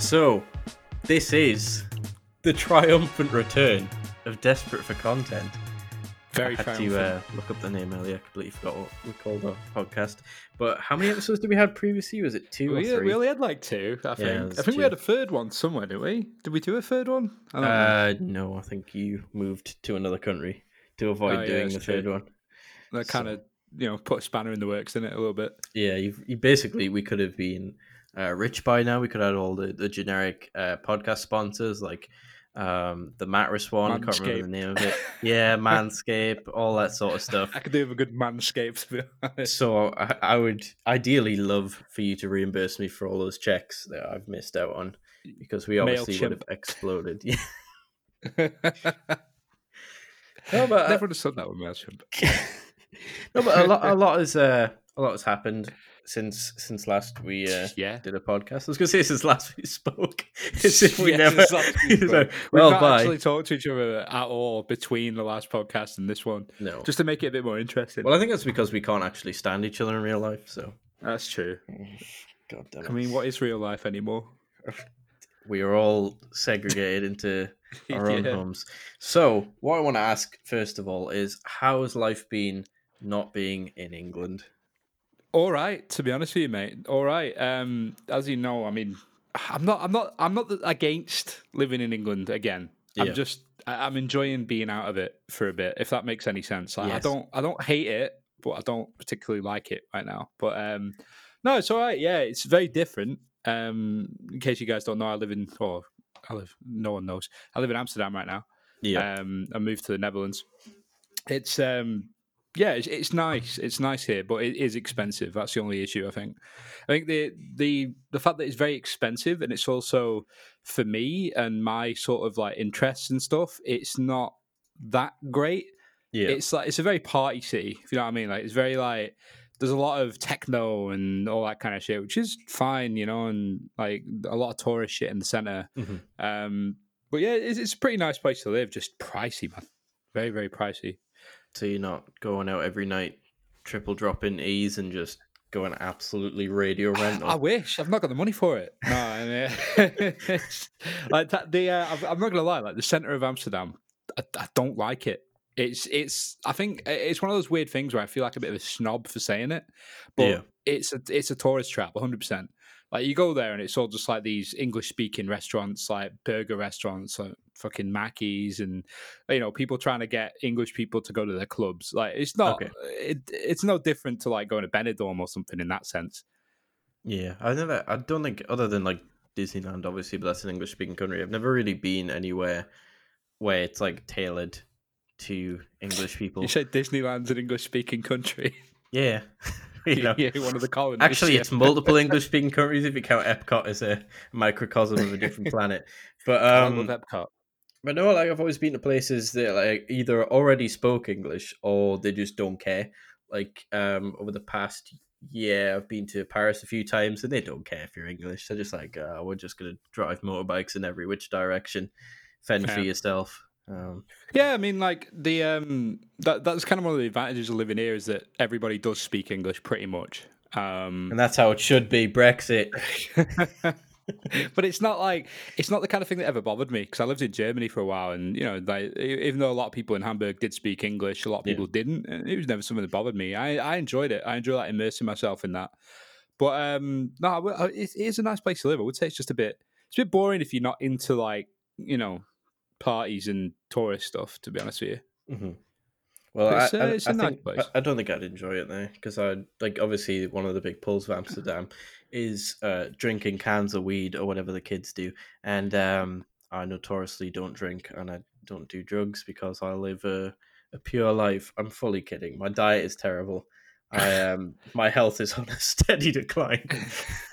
So, this is the triumphant return of Desperate for Content. Very I had to uh, look up the name earlier. I completely forgot what we called our podcast. But how many episodes did we have previously? Was it two or we, three? we only had like two, I think. there's I think two. we had a third one somewhere, didn't we? Did we do a third one? I don't know. Uh, no, I think you moved to another country to avoid Oh, doing that's the true. third one. that kind of you know put a spanner in the works, didn't it? A little bit. Yeah, you basically we could have been uh, rich by now. We could add all the, the generic uh, podcast sponsors like um, the mattress one. Can't remember the Manscaped. name of it. Yeah, Manscape, all that sort of stuff. I could do with a good manscape. To be honest. So I, I would ideally love for you to reimburse me for all those checks that I've missed out on because we obviously would have exploded. Yeah. No, but, uh, Never understood that with Mailchimp. no, but a lot, a lot has, uh, a lot has happened since since last we uh, Yeah. did a podcast. I was going to say since last we spoke. As if we Yeah, never. since we. We've well, not bye. actually talked to each other at all between the last podcast and this one, No. just to make it a bit more interesting. Well, I think that's because we can't actually stand each other in real life. So, That's true. God damn it. I mean, what is real life anymore? we are all segregated into our own Yeah. homes. So, what I want to ask first of all is, how has life been not being in England? All right, to be honest with you, mate. All right. Um, as you know, I mean, I'm not, I'm not, I'm not against living in England again. Yeah. I'm just, I'm enjoying being out of it for a bit, if that makes any sense. Like, I don't, I don't hate it, but I don't particularly like it right now. But um, no, it's all right. Yeah, it's very different. Um, in case you guys don't know, I live in, or I live, no one knows. I live in Amsterdam right now. Yeah, Um, I moved to the Netherlands. It's um, yeah, it's, it's nice. It's nice here, but it is expensive. That's the only issue. I think. I think the the the fact that it's very expensive and it's also for me and my sort of like interests and stuff. It's not that great. yeah, It's like it's a very party city. If you know what I mean. Like it's very like there's a lot of techno and all that kind of shit, which is fine, you know, and like a lot of tourist shit in the center. Mhm. Um, but yeah, it's, it's a pretty nice place to live. Just pricey, man. Very, very pricey. So you're not going out every night, triple dropping E's and just going absolutely radio rental. I wish I've not got the money for it. No, I mean, like that, the uh, I'm not gonna lie. Like the center of Amsterdam, I, I don't like it. It's it's. I think it's one of those weird things where I feel like a bit of a snob for saying it, but Yeah. it's a it's a tourist trap, 100. percent Like you go there and it's all just like these English speaking restaurants, like burger restaurants, like fucking Mackey's, and you know people trying to get English people to go to their clubs. Like it's not. Okay. It, it's no different to like going to Benidorm or something in that sense. Yeah, I never. I don't think other than like Disneyland, obviously, but that's an English speaking country. I've never really been anywhere where it's like tailored to English people. You said Disneyland's an English speaking country. Yeah, you know. yeah, one of the colonies. Actually, yeah. it's multiple English speaking countries if you count Epcot as a microcosm of a different planet. But um, Epcot. But no, like I've always been to places that like either already spoke English or they just don't care. Like um over the past year, I've been to Paris a few times and they don't care if you're English. They're just like, uh, we're just gonna drive motorbikes in every which direction, fend for yourself. Um, Yeah, I mean, like the um, that that's kind of one of the advantages of living here is that everybody does speak English pretty much. Um, and that's how it should be. Brexit. but it's not like it's not the kind of thing that ever bothered me because I lived in Germany for a while, and you know, like, even though a lot of people in Hamburg did speak English, a lot of Yeah. people didn't. It was never something that bothered me. I, I enjoyed it. I enjoy like immersing myself in that. But um, no, I- I- it, it is a nice place to live. I would say it's just a bit it's a bit boring if you're not into like you know parties and tourist stuff. To be honest with you, hmm Well, It's, I, uh, I, it's a I nice think place. I, I don't think I'd enjoy it there because I like obviously one of the big pulls of Amsterdam is uh, drinking cans of weed or whatever the kids do, and um, I notoriously don't drink and I don't do drugs because I live a, a pure life. I'm fully kidding. My diet is terrible. I um, my health is on a steady decline.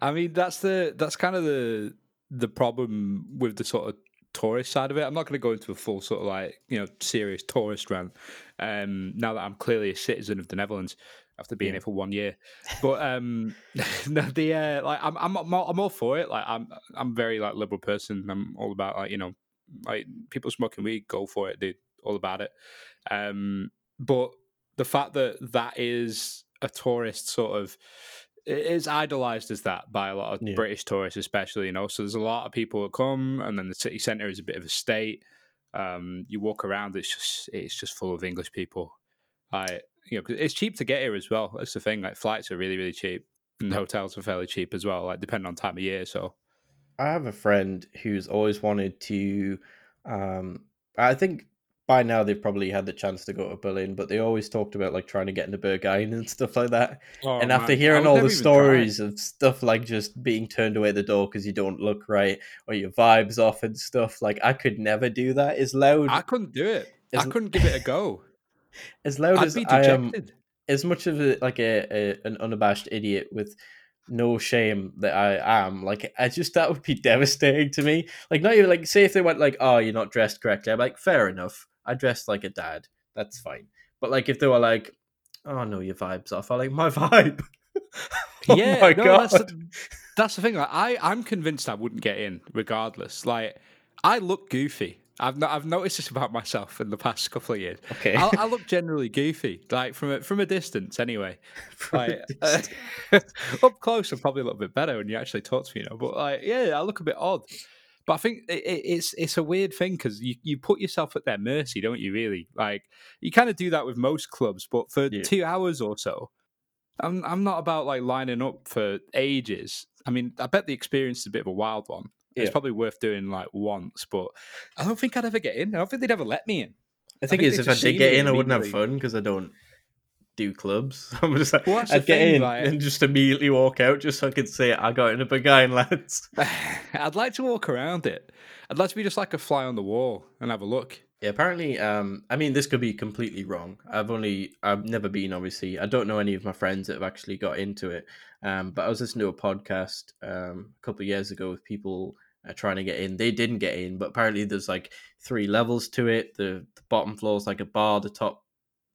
I mean, that's the that's kind of the the problem with the sort of tourist side of it. I'm not going to go into a full sort of like you know serious tourist rant. Um, now that I'm clearly a citizen of the Netherlands after being Yeah. here for one year, but um, no, the uh, like I'm I'm I'm all, I'm all for it. Like I'm I'm very like liberal person. I'm all about like you know like people smoking weed, go for it, dude. All about it. Um, but the fact that that is a tourist sort of it's idolized as that by a lot of Yeah. British tourists, especially. You know, so there's a lot of people that come, and then the city centre is a bit of a state. Um, you walk around, it's just it's just full of English people. I you know, it's cheap to get here as well. That's the thing. Like flights are really really cheap, and hotels are fairly cheap as well. Like depending on time of year. So I have a friend who's always wanted to. Um, I think by now they've probably had the chance to go to Berlin, but they always talked about like trying to get into Berghain and stuff like that. Oh, and after man, hearing all the stories of stuff like just being turned away at the door because you don't look right or your vibes off and stuff, like I could never do that. As loud, I couldn't do it. I couldn't give it a go. as loud I'd as I am, as much of a like a, a an unabashed idiot with no shame that I am, like I just that would be devastating to me. Like not even like say if they went like, oh, you're not dressed correctly, I'm like, fair enough. I dressed like a dad. That's fine. But like if they were like, oh no, your vibe's off, I like my vibe. oh yeah, my no, god. that's the, that's the thing. Like, I I'm convinced I wouldn't get in regardless. Like I look goofy. I've no, I've noticed this about myself in the past couple of years. Okay. I, I look generally goofy, like from a, from a distance, anyway. Like uh, up close, I'm probably a little bit better when you actually talk to me, you know. But like, yeah, I look a bit odd. But I think it, it, it's it's a weird thing because you, you put yourself at their mercy, don't you? Really, like you kind of do that with most clubs, but for Yeah. two hours or so, I'm I'm not about like lining up for ages. I mean, I bet the experience is a bit of a wild one. Yeah. It's probably worth doing like once, but I don't think I'd ever get in. I don't think they'd ever let me in. The thing think is, if I did get in, I wouldn't have fun because I don't do clubs. I'm just like, Well, I'd get thing, in and just immediately walk out just so I could say I got in a Berghain, lads. I'd like to walk around it. I'd like to be just like a fly on the wall and have a look. Yeah, apparently, um, I mean, this could be completely wrong. I've only, I've never been, obviously. I don't know any of my friends that have actually got into it. Um, but I was listening to a podcast um, a couple of years ago with people uh, trying to get in. They didn't get in, but apparently there's like three levels to it. The, the bottom floor is like a bar, the top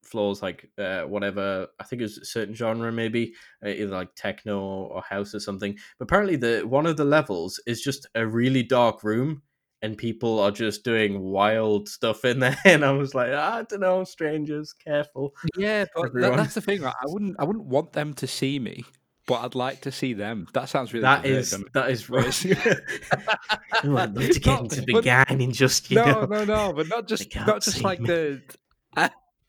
floor is like uh, whatever. I think it's a certain genre, maybe uh, either like techno or house or something. But apparently, the one of the levels is just a really dark room and people are just doing wild stuff in there. And I was like, I don't know, strangers, careful. Yeah, but that, that's the thing. like, I wouldn't. I wouldn't want them to see me, but I'd like to see them. That sounds really. That is that is right. I'd love to get Not- into but- Berghain and just you no, know. no, no, but not just can't just like me. the.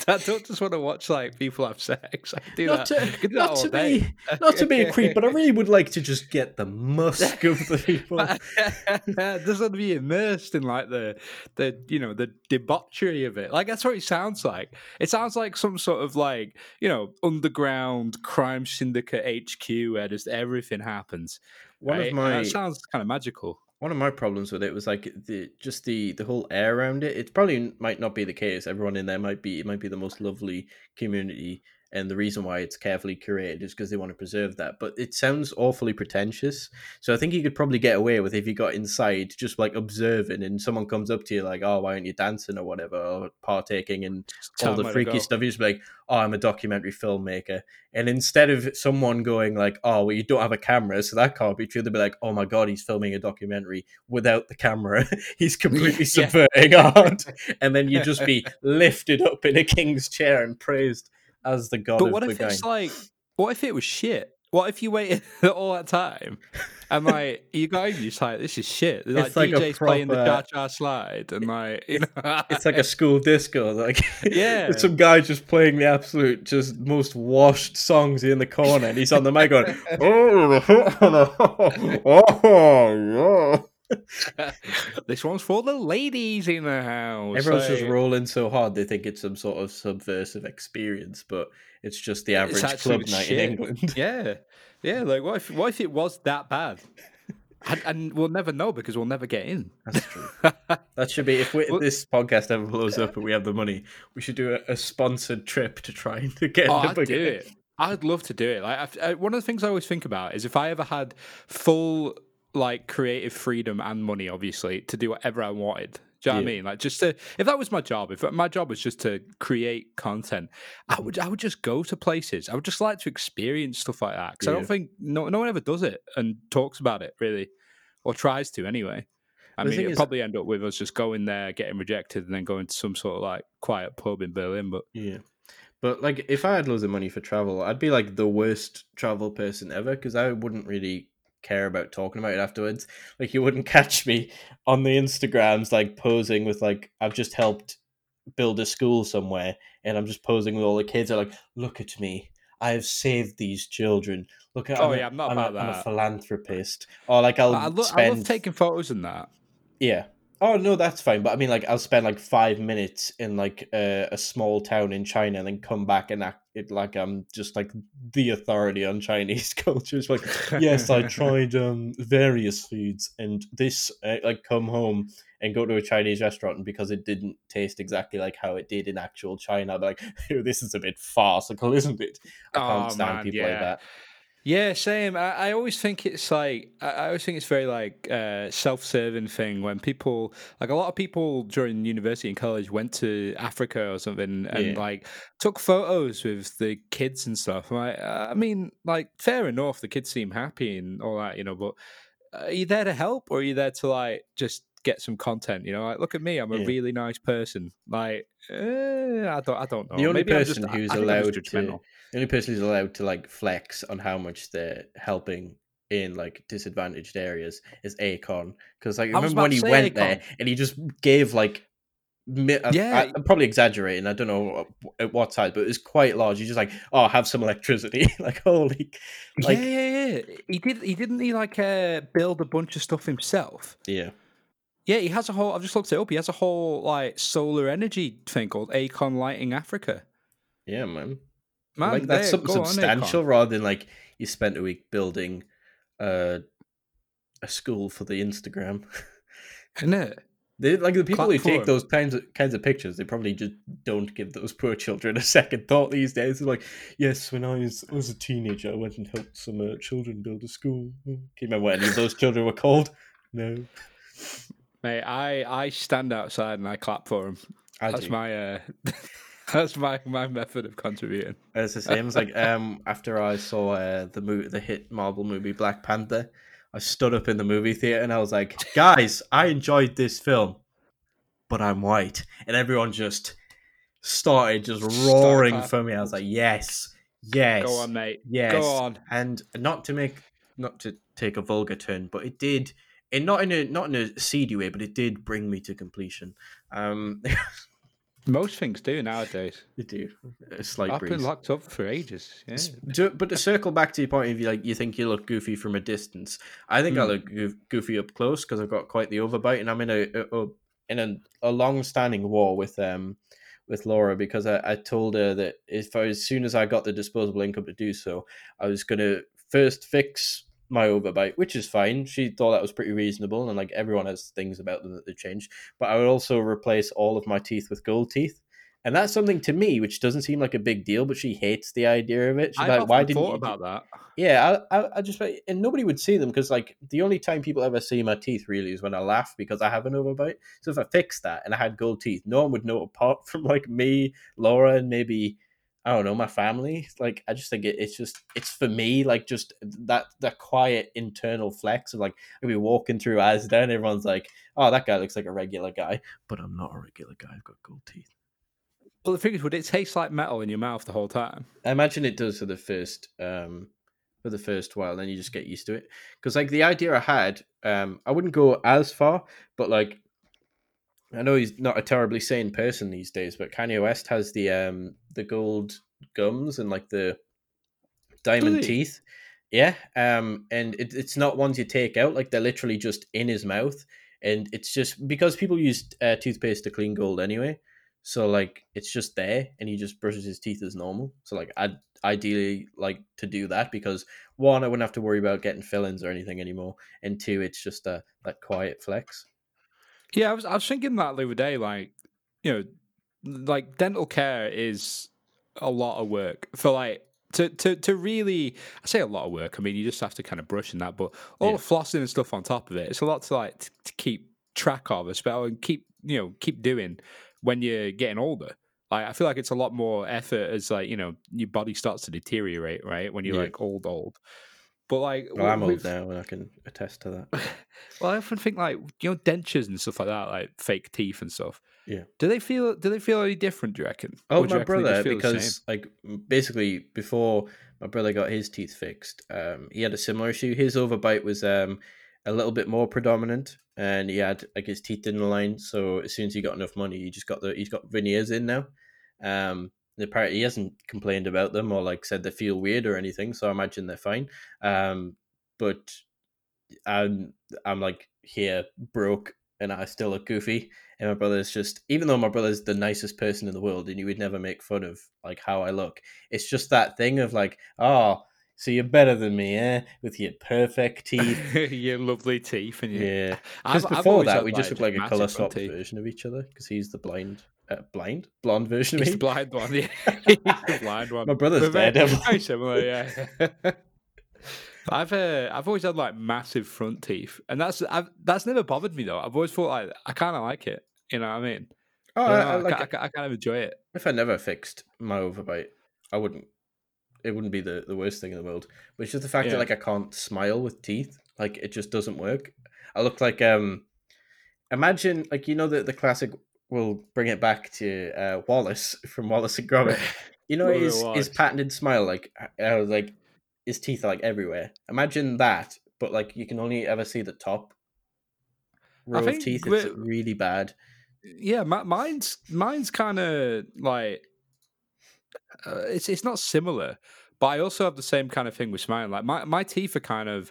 I, I don't just want to watch like people have sex. I do Not that. to, do not that to all day. be not to be a creep, but I really would like to just get the musk of the people. just want to be immersed in like the the you know the debauchery of it. Like that's what it sounds like. It sounds like some sort of like you know underground crime syndicate HQ where just everything happens. One right? of And my that sounds kind of magical. One of my problems with it was like the just the the whole air around it. It probably might not be the case. Everyone in there might be it might be the most lovely community, and the reason why it's carefully curated is because they want to preserve that. But it sounds awfully pretentious. So I think you could probably get away with if you got inside, just like observing, and someone comes up to you like, "Oh, why aren't you dancing or whatever, or partaking in all the them where to freaky stuff?" You just be like, "Oh, I'm a documentary filmmaker," and instead of someone going like, "Oh, well, you don't have a camera, so that can't be true," they'll be like, "Oh my god, he's filming a documentary without the camera. he's completely subverting art," and then you just be lifted up in a king's chair and praised as the god But what if it's like? What if it was shit? What if you waited all that time and like you go, you're just like, this is shit. Like, It's like a DJ's playing the cha proper- cha slide and like you know, It's like a school disco, like Yeah. some guy just playing the absolute, just most washed songs in the corner, and he's on the mic going, "Oh, oh, yeah." this one's for the ladies in the house. Everyone's just rolling so hard they think it's some sort of subversive experience, but it's just the average club night shit. in England. Yeah, yeah. Like, what if what if it was that bad? And, and we'll never know because we'll never get in. That's true. That should be if we, Well- this podcast ever blows up and we have the money, we should do a, a sponsored trip to try and to get Oh, I'd do it. I'd love to do it. Like I, I, one of the things I always think about is if I ever had full like creative freedom and money, obviously, to do whatever I wanted. Do you know what I mean? Like just to, if that was my job, if my job was just to create content, I would I would just go to places. I would just like to experience stuff like that because I don't think no no one ever does it and talks about it really, or tries to anyway. I The mean, it'd is- probably end up with us just going there, getting rejected, and then going to some sort of like quiet pub in Berlin. But Yeah. But like, if I had loads of money for travel, I'd be like the worst travel person ever because I wouldn't really care about talking about it afterwards. Like, you wouldn't catch me on the Instagrams like posing with like I've just helped build a school somewhere, and I'm just posing with all the kids. Are like, look at me. I have saved these children. Look at Oh, I'm yeah, a- I'm not I'm, about a, I'm a philanthropist. Or like I'll I, lo- spend I love taking photos and that. yeah. Oh no, that's fine. But I mean, like, I'll spend like five minutes in like uh, a small town in China, and then come back and act it like I'm just like the authority on Chinese culture. It's like, yes, I tried um various foods, and this uh, like come home and go to a Chinese restaurant, and because it didn't taste exactly like how it did in actual China, be like, this is a bit farcical, isn't it? I can't Oh, stand man, people like that. Yeah, same. I, I always think it's like I, I always think it's very like uh, self-serving thing when people like a lot of people during university and college went to Africa or something and Yeah. like took photos with the kids and stuff. Like, uh, I mean, like fair enough, the kids seem happy and all that, you know. But uh, are you there to help or are you there to like just get some content? You know, like look at me, I'm a Yeah. really nice person. Like, eh, I don't, I don't know. The only Maybe I'm just- person who's I allowed to the only person who's allowed to like flex on how much they're helping in like disadvantaged areas is Akon because like I remember when he went there and he just gave like mi- I, Yeah. I, am probably exaggerating I don't know at what size but it was quite large he's just like oh have some electricity like holy like yeah, yeah, yeah. He did. He didn't. He like uh, build a bunch of stuff himself. yeah Yeah, he has a whole. I've just looked it up. He has a whole like solar energy thing called Akon Lighting Africa. yeah man Man, like that's something go on, substantial rather than like you spent a week building uh, a school for the Instagram isn't it? They like the people who take those kinds of kinds of pictures. They probably just don't give those poor children a second thought these days. They're like, yes, when I was I was a teenager, I went and helped some uh, children build a school. Can you remember what any of those children were called? No, Mate, I I stand outside and I clap for him. I That's do. my uh, that's my my method of contributing. It's the same. It's like um after I saw uh, the movie, the hit Marvel movie Black Panther, I stood up in the movie theater and I was like, guys, I enjoyed this film, but I'm white, and everyone just started just roaring for me. I was like, yes, yes, Go on, mate. yes, Go on. and not to make not to take a vulgar turn, but it did. And not in a not in a seedy way, but it did bring me to completion. Um, Most things do nowadays. it do a slight I've breeze. been locked up for ages. Yeah. But to circle back to your point, if you like, you think you look goofy from a distance. I think I Hmm. look goofy up close because I've got quite the overbite, and I'm in a, a, a in a, a long-standing war with um with Laura because I, I told her that if I, as soon as I got the disposable income to do so, I was gonna first fix my overbite, which is fine. She thought that was pretty reasonable, and like everyone has things about them that they change. But I would also replace all of my teeth with gold teeth. And that's something to me which doesn't seem like a big deal, but she hates the idea of it. She's I've like, "Why didn't you do-" about that. Yeah, I, I, I just and nobody would see them because like the only time people ever see my teeth really is when I laugh because I have an overbite. So if I fixed that and I had gold teeth, no one would know apart from like me, Laura, and maybe I don't know my family. Like I just think it, it's just it's for me like just that that quiet internal flex of like I'll be walking through Asda and everyone's like, oh that guy looks like a regular guy, but I'm not a regular guy. I've got gold teeth. Well, the thing is, would it taste like metal in your mouth the whole time? I imagine it does for the first um for the first while, then you just get used to it. Because like the idea I had, um, I wouldn't go as far, but like I know he's not a terribly sane person these days, but Kanye West has the um the gold gums and like the diamond teeth. Yeah. Um and it, it's not ones you take out, like they're literally just in his mouth. And it's just because people use uh, toothpaste to clean gold anyway. So like it's just there and he just brushes his teeth as normal. So like I'd ideally like to do that because one, I wouldn't have to worry about getting fillings or anything anymore. And two, it's just a that quiet flex. Yeah, I was I was thinking that the other day. Like, you know, like dental care is a lot of work for like to to to really. I say a lot of work. I mean, you just have to kind of brush and that, but all Yeah. the flossing and stuff on top of it, it's a lot to like t- to keep track of, especially oh, and keep you know keep doing when you're getting older. Like, I feel like it's a lot more effort as like you know your body starts to deteriorate, right? When you're Yeah. like old, old. But like, Well, I'm old now and I can attest to that. well, I often think like you know dentures and stuff like that, like fake teeth and stuff. Yeah. Do they feel? Do they feel any different? Do you reckon? Oh, Or do you my brother, feel the same? because like basically before my brother got his teeth fixed, um, he had a similar issue. His overbite was um a little bit more predominant, and he had like his teeth didn't align. So as soon as he got enough money, he just got the he's got veneers in now. Um, and apparently he hasn't complained about them or like said they feel weird or anything. So I imagine they're fine. Um, but I'm I'm like here broke and I still look goofy. And my brother's just even though my brother's the nicest person in the world and you would never make fun of like how I look, it's just that thing of like, oh, so you're better than me, eh? With your perfect teeth. your lovely teeth and your... yeah. Because before that we just looked like a colour front swapped version of each other because he's the blind uh, blind? Blonde version of me. blind one. Yeah, the blind one. My brother's We're very, Daredevil. very similar. Yeah. I've uh, I've always had like massive front teeth, and that's I've, that's never bothered me though. I've always thought like I kind of like it. You know what I mean? Oh, I, I, know, I I, like ki- I it. ki- I kind of enjoy it. if I never fixed my overbite, I wouldn't. It wouldn't be the, the worst thing in the world. But it's just the fact Yeah. that like I can't smile with teeth. Like it just doesn't work. I look like um. Imagine like you know the the classic. We'll bring it back to uh, Wallace from Wallace and Gromit. You know his his patented smile, like uh, like his teeth are like everywhere. Imagine that, but like you can only ever see the top row of teeth. It's really bad. Yeah, mi- mine's mine's kind of like uh, it's it's not similar, but I also have the same kind of thing with smiling. Like my, my teeth are kind of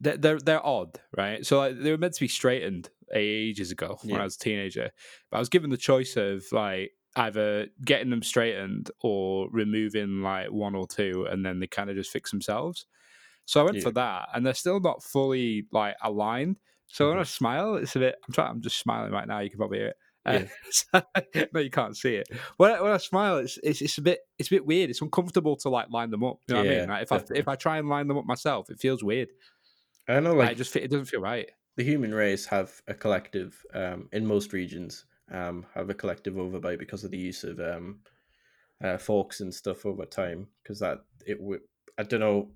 they're, they're they're odd, right? So like they were meant to be straightened ages ago when Yeah. I was a teenager, but I was given the choice of like either getting them straightened or removing like one or two, and then they kind of just fix themselves. So I went Yeah. for that, and they're still not fully like aligned. So when I Mhm. smile, it's a bit. I'm trying. I'm just smiling right now. You can probably hear it. Uh, Yeah. so- no, you can't see it. When I, when I smile, it's, it's it's a bit it's a bit weird. It's uncomfortable to like line them up. You know what I mean? Like if I if I try and line them up myself, it feels weird. I know, Like, like it just it doesn't feel right. The human race have a collective um, in most regions um, have a collective overbite because of the use of um, uh, forks and stuff over time because that it would I don't know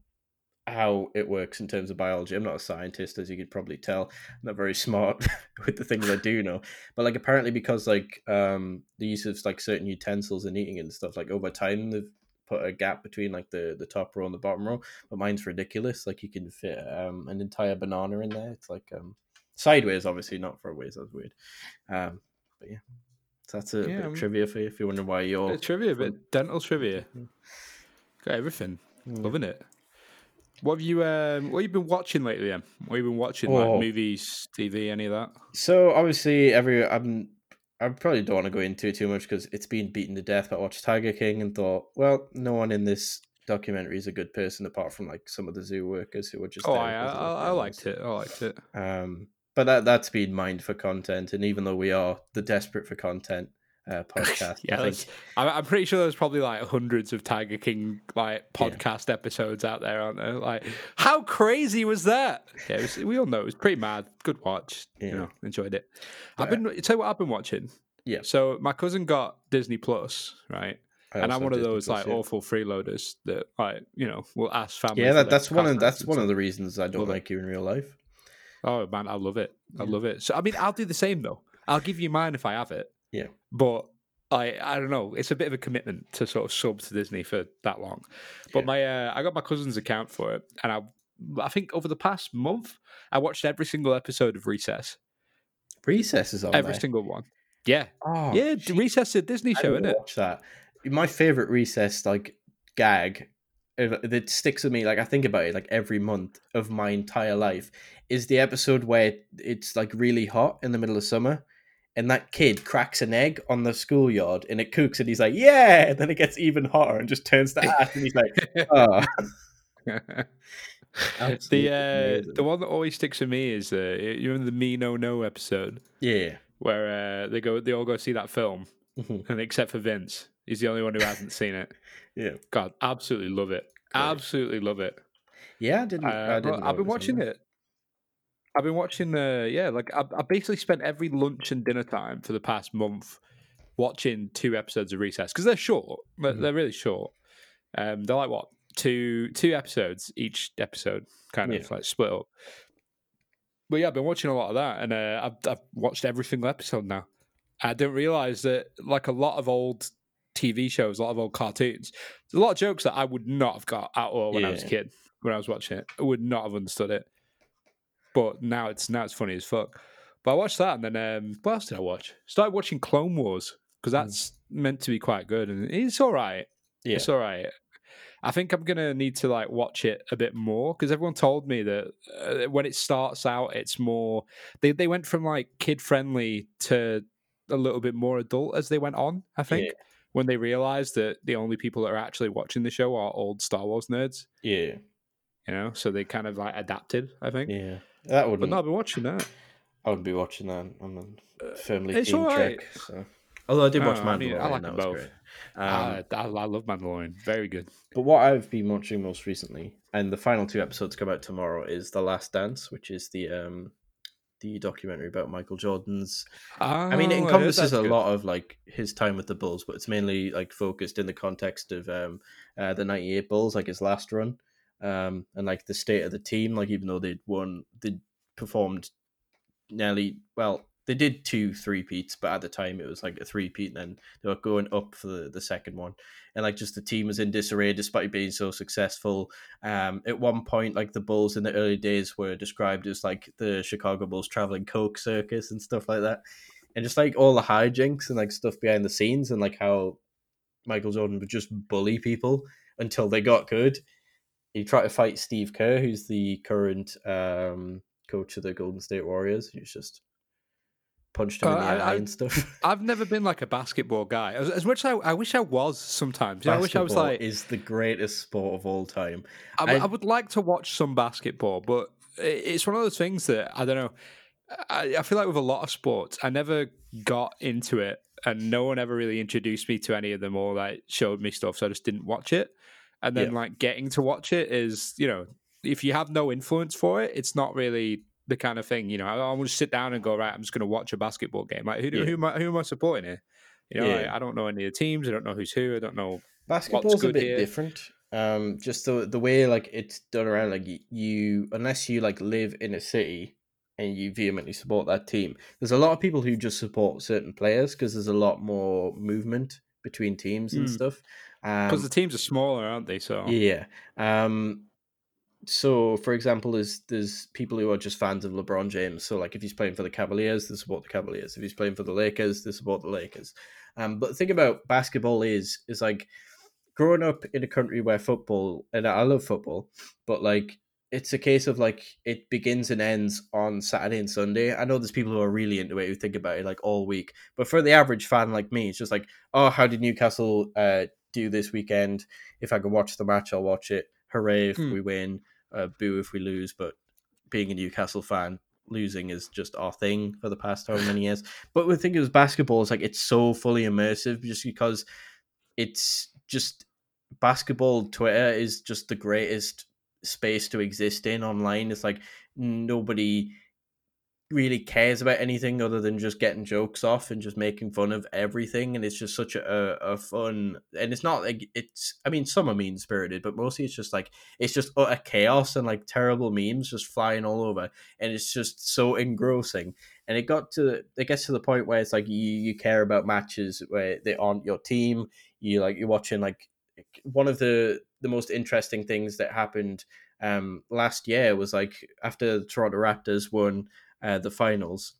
how it works in terms of biology. I'm not a scientist, as you could probably tell. I'm not very smart with the things I do know. But like apparently because like um, the use of like certain utensils and eating and stuff, like over time they've put a gap between like the the top row and the bottom row. But mine's ridiculous. Like you can fit um, an entire banana in there. It's like um, sideways, obviously not for ways. That's weird. Um, but yeah, so that's a Yeah, bit of trivia for you if you're wondering why you're of trivia, bit dental trivia. Mm. Got everything. Mm. Loving it. What have you um what have you been watching lately then? What have you been watching? Oh. Like movies, TV, any of that? So obviously, every I'm I probably don't want to go into it too much because it's been beaten to death. But I watched Tiger King and thought, well, no one in this documentary is a good person apart from like some of the zoo workers who were just. Oh, I, I, because of their I liked it. I liked it. Um, but that that's been mined for content, and even though we are the desperate for content uh, podcast, Yeah, I think I'm, I'm pretty sure there's probably like hundreds of Tiger King like Yeah. podcast episodes out there, aren't there? Like, how crazy was that? Yeah, it was, we all know it was pretty mad. Good watch. Yeah. You know, enjoyed it. I've been tell you what I've been watching. Yeah. So my cousin got Disney Plus, right? I and I'm one of those Plus, like yeah. awful freeloaders that like you know will ask family. Yeah, that, that's one of that's one of the reasons I don't it. like you in real life. Oh man, I love it. I Yeah. love it. So I mean, I'll do the same though. I'll give you mine if I have it. Yeah. But I I don't know. It's a bit of a commitment to sort of sub to Disney for that long. But Yeah. my uh, I got my cousin's account for it, and I I think over the past month I watched every single episode of Recess. Recess is on every there. single one. Yeah. Oh, yeah. shit. Recess is a Disney show, isn't it? watch that. My favorite recess like gag that sticks with me. Like I think about it like every month of my entire life is the episode where it's like really hot in the middle of summer. And that kid cracks an egg on the schoolyard and it cooks, and he's like, "Yeah!" And then it gets even hotter and just turns to ash, and he's like, "Oh, Absolutely the uh, the one that always sticks with me is uh, you remember the Me No No episode yeah." where uh, they go they all go see that film Mhm. and except for Vince, he's the only one who hasn't seen it. Yeah, God, absolutely love it. Great. Absolutely love it. yeah. I didn't. Uh, I didn't I've been watching there. it. I've been watching. Uh, yeah, like I, I basically spent every lunch and dinner time for the past month watching two episodes of Recess because they're short. Mhm. they're really short. Um, they're like what two two episodes each episode, kind of Yeah. like split up. But yeah, I've been watching a lot of that, and uh, I've I've watched every single episode now. I didn't realize that like a lot of old TV shows, a lot of old cartoons, there's a lot of jokes that I would not have got at all when I was a kid. When I was watching it, I would not have understood it. But now it's now it's funny as fuck. But I watched that, and then um, what else did I watch? Started watching Clone Wars because that's meant to be quite good, and it's all right. Yeah. It's all right. I think I'm gonna need to like watch it a bit more because everyone told me that uh, when it starts out, it's more. They they went from like kid friendly to a little bit more adult as they went on. I think Yeah. when they realized that the only people that are actually watching the show are old Star Wars nerds, Yeah. you know, so they kind of like adapted. I think. Yeah. That But wouldn't. no, I've been watching that. I wouldn't be watching that. I'm a firmly it's Team alright. Trek. So. Although I did watch Oh, I mean, Mandalorian, I like that them was both. great. I, Um, I, I love Mandalorian. Very good. but what I've been watching most recently, and the final two episodes come out tomorrow, is The Last Dance, which is the um the documentary about Michael Jordan's I mean, it Oh, encompasses a good. lot of like his time with the Bulls, but it's mainly like focused in the context of um, uh, the '98 Bulls, like his last run, um, and like the state of the team. Like even though they'd won, they performed nearly well. They did two three peats, but at the time it was like a three peat, and then they were going up for the, the second one, and like just the team was in disarray despite being so successful. Um, at one point, like the Bulls in the early days were described as like the Chicago Bulls traveling coke circus and stuff like that and just like all the hijinks and like stuff behind the scenes and like how Michael Jordan would just bully people until they got good. He tried to fight Steve Kerr, who's the current um, coach of the Golden State Warriors. He's just punched him in Uh, the I- eye I- and stuff. I've never been like a basketball guy. As, as much as I, I wish I was sometimes. You know, I wish I was Basketball like. is the greatest sport of all time. I would like to watch some basketball, but it's one of those things that I don't know. I, I feel like with a lot of sports, I never got into it, and no one ever really introduced me to any of them or like showed me stuff, so I just didn't watch it. And then Yeah. like getting to watch it is, you know, if you have no influence for it, it's not really the kind of thing. You know, I, I will just sit down and go right. I'm just going to watch a basketball game. Like who do, Yeah. who am I, who am I supporting here? You know, Yeah. like, I don't know any of the teams. I don't know who's who. I don't know. Basketball's a bit here? different. Um, just the the way like it's done around, like you unless you like live in a city and you vehemently support that team. There's a lot of people who just support certain players because there's a lot more movement between teams and Mm. stuff. Because Um, the teams are smaller, aren't they? So yeah. Um, so, for example, there's there's people who are just fans of LeBron James. So, like, if he's playing for the Cavaliers, they support the Cavaliers. If he's playing for the Lakers, they support the Lakers. Um, but the thing about basketball is is like growing up in a country where football and I love football, but like it's a case of like it begins and ends on Saturday and Sunday. I know there's people who are really into it who think about it like all week, but for the average fan like me, it's just like, oh, how did Newcastle uh, do this weekend? If I could watch the match, I'll watch it. Hooray if Hmm. we win, uh, boo if we lose. But being a Newcastle fan, losing is just our thing for the past how many years. But the thing is, basketball is like it's so fully immersive just because it's just basketball. Twitter is just the greatest space to exist in online. It's like nobody really cares about anything other than just getting jokes off and just making fun of everything and it's just such a, a, fun and it's not like it's i mean some are mean spirited but mostly it's just like it's just utter chaos and like terrible memes just flying all over and it's just so engrossing. And it got to it gets to the point where it's like you, you care about matches where they aren't your team. You like you're watching like one of the the most interesting things that happened um last year was like after the Toronto Raptors won uh, the finals.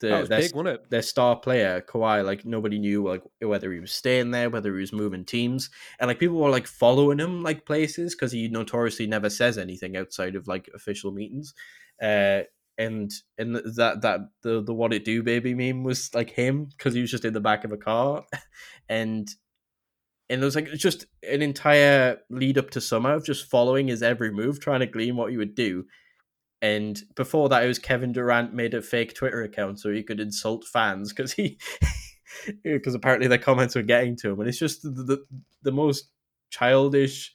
The that was their, big, wasn't it? their star player Kawhi like nobody knew like whether he was staying there whether he was moving teams. And like people were like following him like places because he notoriously never says anything outside of like official meetings. Uh and and that that the the what it do baby meme was like him because he was just in the back of a car. And and it was like just an entire lead up to summer of just following his every move trying to glean what he would do and before that it was kevin durant made a fake twitter account so he could insult fans because he because apparently their comments were getting to him and it's just the, the the most childish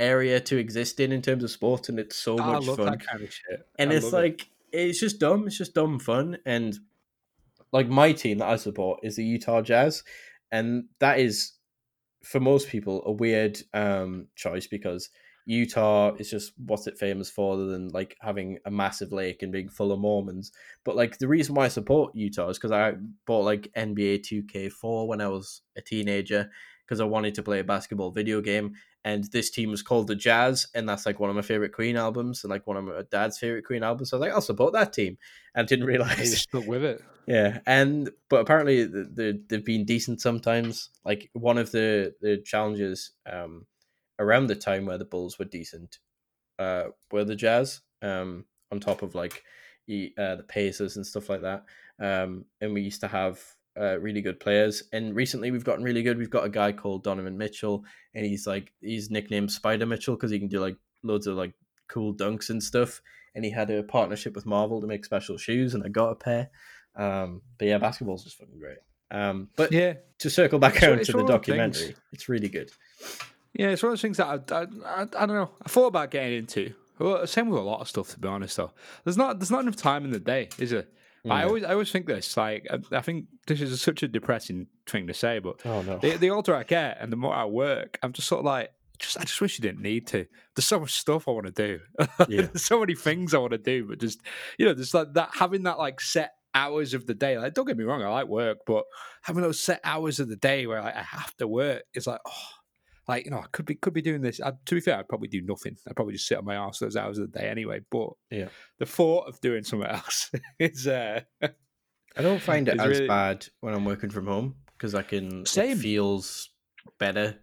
area to exist in in terms of sports and it's so I much fun kind of and I it's love it. like it's just dumb. It's just dumb fun. And like my team that I support is the Utah Jazz, and that is for most people a weird um choice because Utah is just what's it famous for other than like having a massive lake and being full of Mormons. But like the reason why I support Utah is because I bought like NBA 2K4 when I was a teenager because I wanted to play a basketball video game. And this team was called the Jazz, and that's like one of my favorite Queen albums, and like one of my dad's favorite Queen albums. So I was like, I'll support that team, and didn't realize stuck with it. yeah, and but apparently the, the, they've been decent sometimes. Like one of the the challenges um, around the time where the Bulls were decent uh, were the Jazz. Um, on top of like uh, the Pacers and stuff like that. Um, and we used to have uh, really good players. And recently we've gotten really good. We've got a guy called Donovan Mitchell, and he's like he's nicknamed Spida Mitchell because he can do like loads of like cool dunks and stuff. And he had a partnership with Marvel to make special shoes, and I got a pair. Um, but yeah, basketball's just fucking great. Um, but Yeah, to circle back around to the the things- documentary, it's really good. Yeah, it's one of those things that I, I, I, I don't know. I thought about getting into. Well, same with a lot of stuff, to be honest. Though there's not there's not enough time in the day, is there? I mm. always I always think this. Like I, I think this is such a depressing thing to say, but Oh no, the, the older I get and the more I work, I'm just sort of like, just I just wish you didn't need to. There's so much stuff I want to do. Yeah. there's so many things I want to do, but just you know, just like that having that like set hours of the day. Like, don't get me wrong, I like work, but having those set hours of the day where like, I have to work, is like, oh, like you know, I could be could be doing this. I, to be fair, I'd probably do nothing. I'd probably just sit on my ass those hours of the day anyway. But Yeah. the thought of doing something else is uh, I don't find it as really- bad when I'm working from home because I can. Same. It feels better.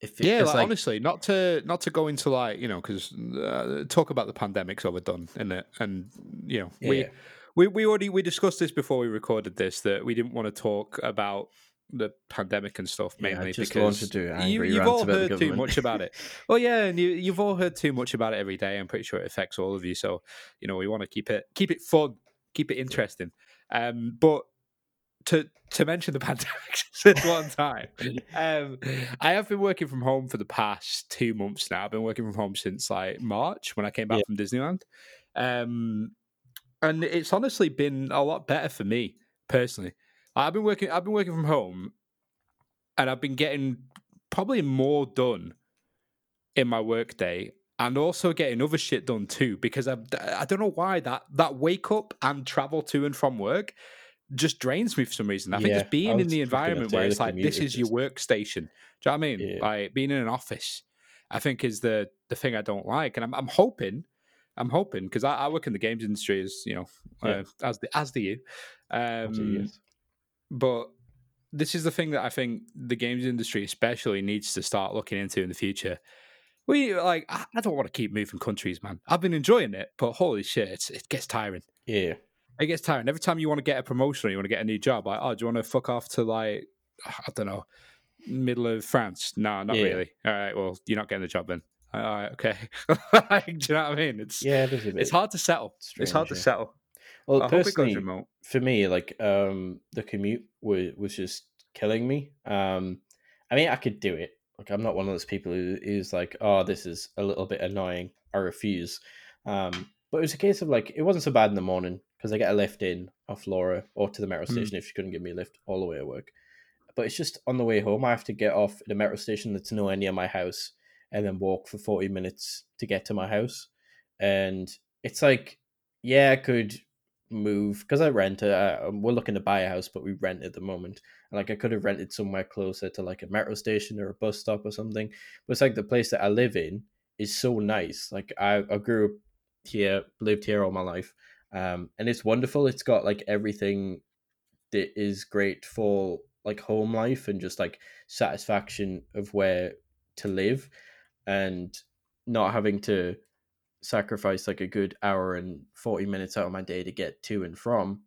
If it, yeah, like, like, honestly, not to not to go into like you know because uh, talk about the pandemic's overdone, isn't it? And you know we we we already we discussed this before we recorded this that we didn't want to talk about the pandemic and stuff Yeah, mainly just because to angry you, you've rant all heard too much about it. Well, yeah, and you, you've all heard too much about it every day. I'm pretty sure it affects all of you. So you know we want to keep it keep it fun, keep it interesting. Um, but to to mention the pandemic just one time, um, I have been working from home for the past two months now. I've been working from home since like March when I came back Yeah. from Disneyland, um, and it's honestly been a lot better for me personally. I've been working. I've been working from home, and I've been getting probably more done in my workday, and also getting other shit done too. Because I I don't know why that that wake up and travel to and from work just drains me for some reason. I think Yeah, it's I being in the environment where it's like this is your workstation. Do you know what I mean? Yeah. Like being in an office, I think is the the thing I don't like, and I'm I'm hoping. I'm hoping because I, I work in the games industry as you know, Yeah. uh, as the as do you. Um. But this is the thing that I think the games industry especially needs to start looking into in the future. We like I don't want to keep moving countries, man. I've been enjoying it, but holy shit, it's, it gets tiring. yeah, It gets tiring. Every time you want to get a promotion or you want to get a new job, like, oh, do you want to fuck off to like I don't know, middle of France? No, not Yeah. really. All right, well, you're not getting the job then. All right, okay. like, do you know what I mean? It's yeah. It it's hard to settle. it's hard strange, to settle. Well, I hope it goes personally, for me, like um, the commute was was just killing me. Um, I mean, I could do it. Like, I'm not one of those people who is like, oh, this is a little bit annoying. I refuse. Um, but it was a case of like, it wasn't so bad in the morning because I get a lift in off Laura or to the metro Hmm. station if she couldn't give me a lift all the way to work. But it's just on the way home, I have to get off at a metro station that's nowhere near my house and then walk for 40 minutes to get to my house. And it's like, yeah, I could move because I rent. Uh, we're looking to buy a house, but we rent at the moment. Like I could have rented somewhere closer to like a metro station or a bus stop or something. But it's like the place that I live in is so nice. Like I, I grew up here, lived here all my life, um, and it's wonderful. It's got like everything that is great for like home life and just like satisfaction of where to live, and not having to sacrifice like a good hour and 40 minutes out of my day to get to and from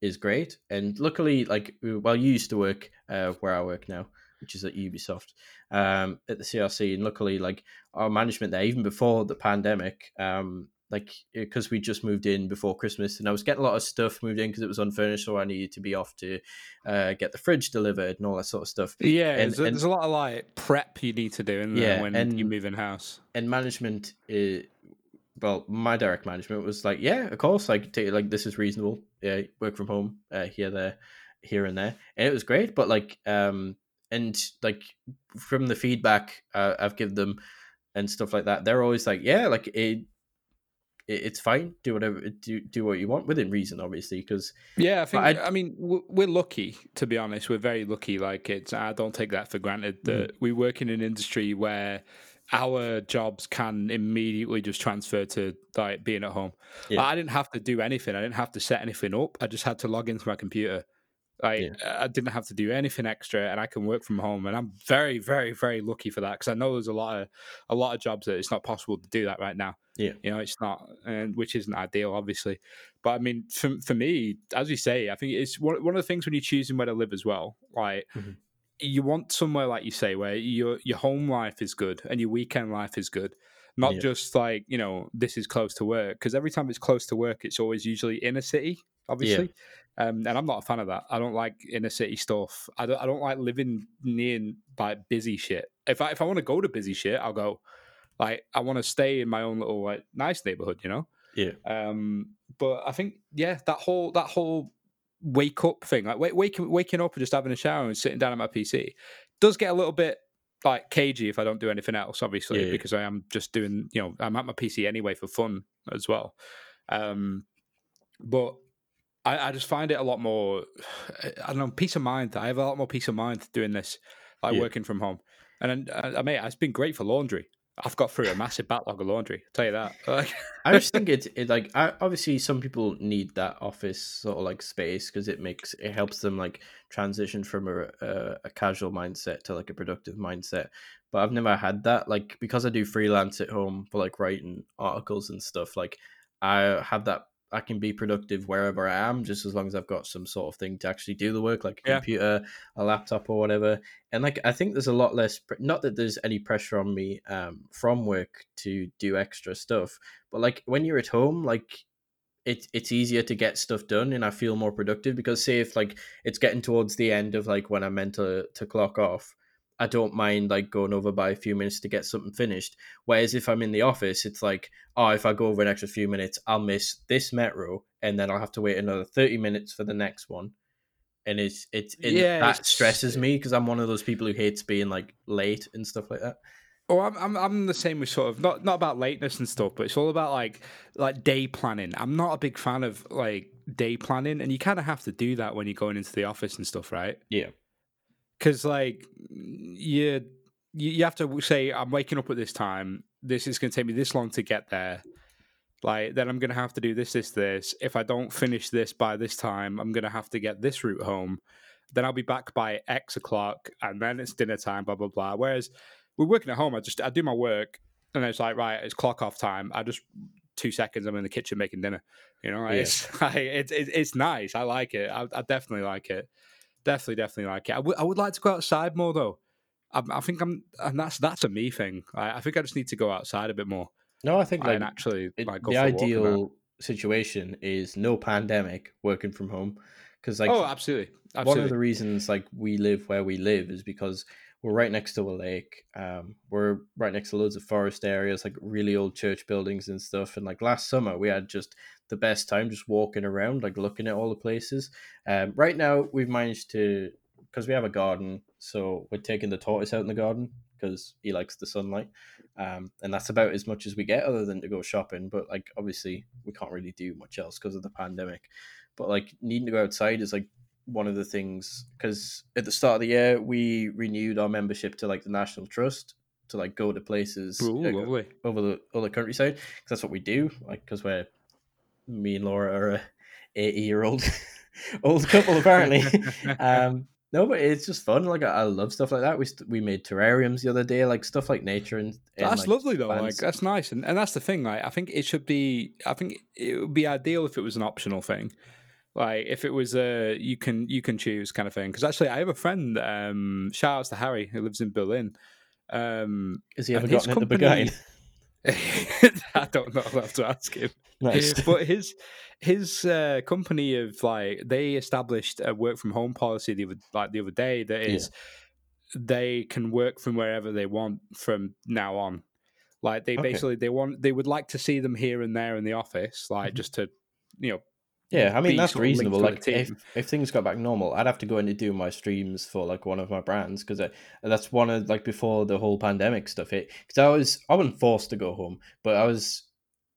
is great. And luckily like well you used to work uh, where i work now which is at ubisoft um, at the crc and luckily like our management there even before the pandemic um, like because we just moved in before christmas and i was getting a lot of stuff moved in because it was unfurnished so i needed to be off to uh, get the fridge delivered and all that sort of stuff. Yeah, And- there's, a, and- there's a lot of like prep you need to do in there Yeah, when and- you move in house. and management uh, well my direct management was like yeah of course like take, like this is reasonable. Yeah work from home uh, here there here and there. And it was great but like um and like from the feedback uh, i've given them and stuff like that, they're always like, yeah, like it, it's fine. Do whatever, do do what you want within reason, obviously. Because yeah, I think I, I, mean we're lucky to be honest. We're very lucky. Like it's I don't take that for granted that mm. we work in an industry where our jobs can immediately just transfer to like being at home. Yeah. Like, I didn't have to do anything. I didn't have to set anything up. I just had to log into my computer. Like yeah. I didn't have to do anything extra, and I can work from home. And I'm very, very, very lucky for that because I know there's a lot of a lot of jobs that it's not possible to do that right now. Yeah, you know, it's not, and which isn't ideal, obviously. But I mean, for for me, as you say, I think it's one one of the things when you're choosing where to live as well. Like mm-hmm you want somewhere like you say where your your home life is good and your weekend life is good not yeah. just like you know this is close to work because every time it's close to work it's always usually in a city obviously yeah. Um, and i'm not a fan of that. I don't like inner city stuff. I don't, I don't like living near like busy shit. If i if i want to go to busy shit i'll go like i want to stay in my own little like nice neighborhood you know? Yeah. Um but i think yeah that whole that whole wake up thing, like wake, waking waking up and just having a shower and sitting down at my PC, does get a little bit like cagey if I don't do anything else, obviously, yeah. because I am just doing, you know, I'm at my PC anyway for fun as well. Um, but I, I just find it a lot more, I don't know, peace of mind. I have a lot more peace of mind doing this, like yeah. working from home. And I, uh, I mean, it's been great for laundry. I've got through a massive backlog of laundry. I'll tell you that. I just think it's it, like I, obviously some people need that office sort of like space because it makes it helps them like transition from a, a, a casual mindset to like a productive mindset. But I've never had that like because I do freelance at home for like writing articles and stuff. Like I have that I can be productive wherever I am, just as long as I've got some sort of thing to actually do the work, like a yeah. computer, a laptop, or whatever. And like, I think there's a lot less. Not that there's any pressure on me um, from work to do extra stuff, but like when you're at home, like it, it's easier to get stuff done and I feel more productive because say if like it's getting towards the end of like when I'm meant to to clock off, I don't mind like going over by a few minutes to get something finished. Whereas if I'm in the office, it's like, oh, if I go over an extra few minutes, I'll miss this metro, and then I'll have to wait another thirty minutes for the next one. And it's it's it, yeah, that stresses me because I'm one of those people who hates being like late and stuff like that. Oh, I'm, I'm I'm the same with sort of not not about lateness and stuff, but it's all about like like day planning. I'm not a big fan of like day planning, and you kind of have to do that when you're going into the office and stuff, right? Yeah because like you you have to say I'm waking up at this time. This is going to take me this long to get there. Like then I'm going to have to do this, this, this. If I don't finish this by this time, I'm going to have to get this route home. Then I'll be back by X o'clock, and then it's dinner time. Blah blah blah. Whereas we're working at home. I just I do my work, and it's like right, it's clock off time. I just two seconds. I'm in the kitchen making dinner. You know, like, yeah. it's like, it's it's nice. I like it. I, I definitely like it definitely, definitely like it. I, w- I would like to go outside more though. I, I think I'm, and that's that's a me thing. I, I, think I just need to go outside a bit more. No, I think like, actually it, like, the ideal situation is no pandemic, working from home, because like oh, absolutely. absolutely. One of the reasons like we live where we live is because we're right next to a lake. Um, we're right next to loads of forest areas, like really old church buildings and stuff. And like last summer, we had just the best time just walking around, like looking at all the places. Um, right now, we've managed to because we have a garden, so we're taking the tortoise out in the garden because he likes the sunlight. Um, and that's about as much as we get, other than to go shopping. But like, obviously, we can't really do much else because of the pandemic. But like, needing to go outside is like one of the things because at the start of the year we renewed our membership to like the National Trust to like go to places Ooh, uh, over the other countryside because that's what we do. Like because we're me and Laura are a eighty year old old couple apparently. um, no, but it's just fun. Like I, love stuff like that. We we made terrariums the other day, like stuff like nature and. and that's like, lovely though. Like that's nice, and and that's the thing. Like I think it should be. I think it would be ideal if it was an optional thing. Like if it was a you can you can choose kind of thing. Because actually, I have a friend. Um, shout outs to Harry who lives in Berlin. Um, Has he ever gotten company, the Berghain? I don't know. I'll have to ask him. Nice. But his his uh, company of like they established a work from home policy the other, like the other day that is yeah. they can work from wherever they want from now on. Like they okay. basically they want they would like to see them here and there in the office, like mm-hmm. just to you know Yeah, I mean that's sort of linked reasonable. Like if, if things got back normal, I'd have to go in and do my streams for like one of my brands because that's one of like before the whole pandemic stuff hit. Because I was I wasn't forced to go home, but I was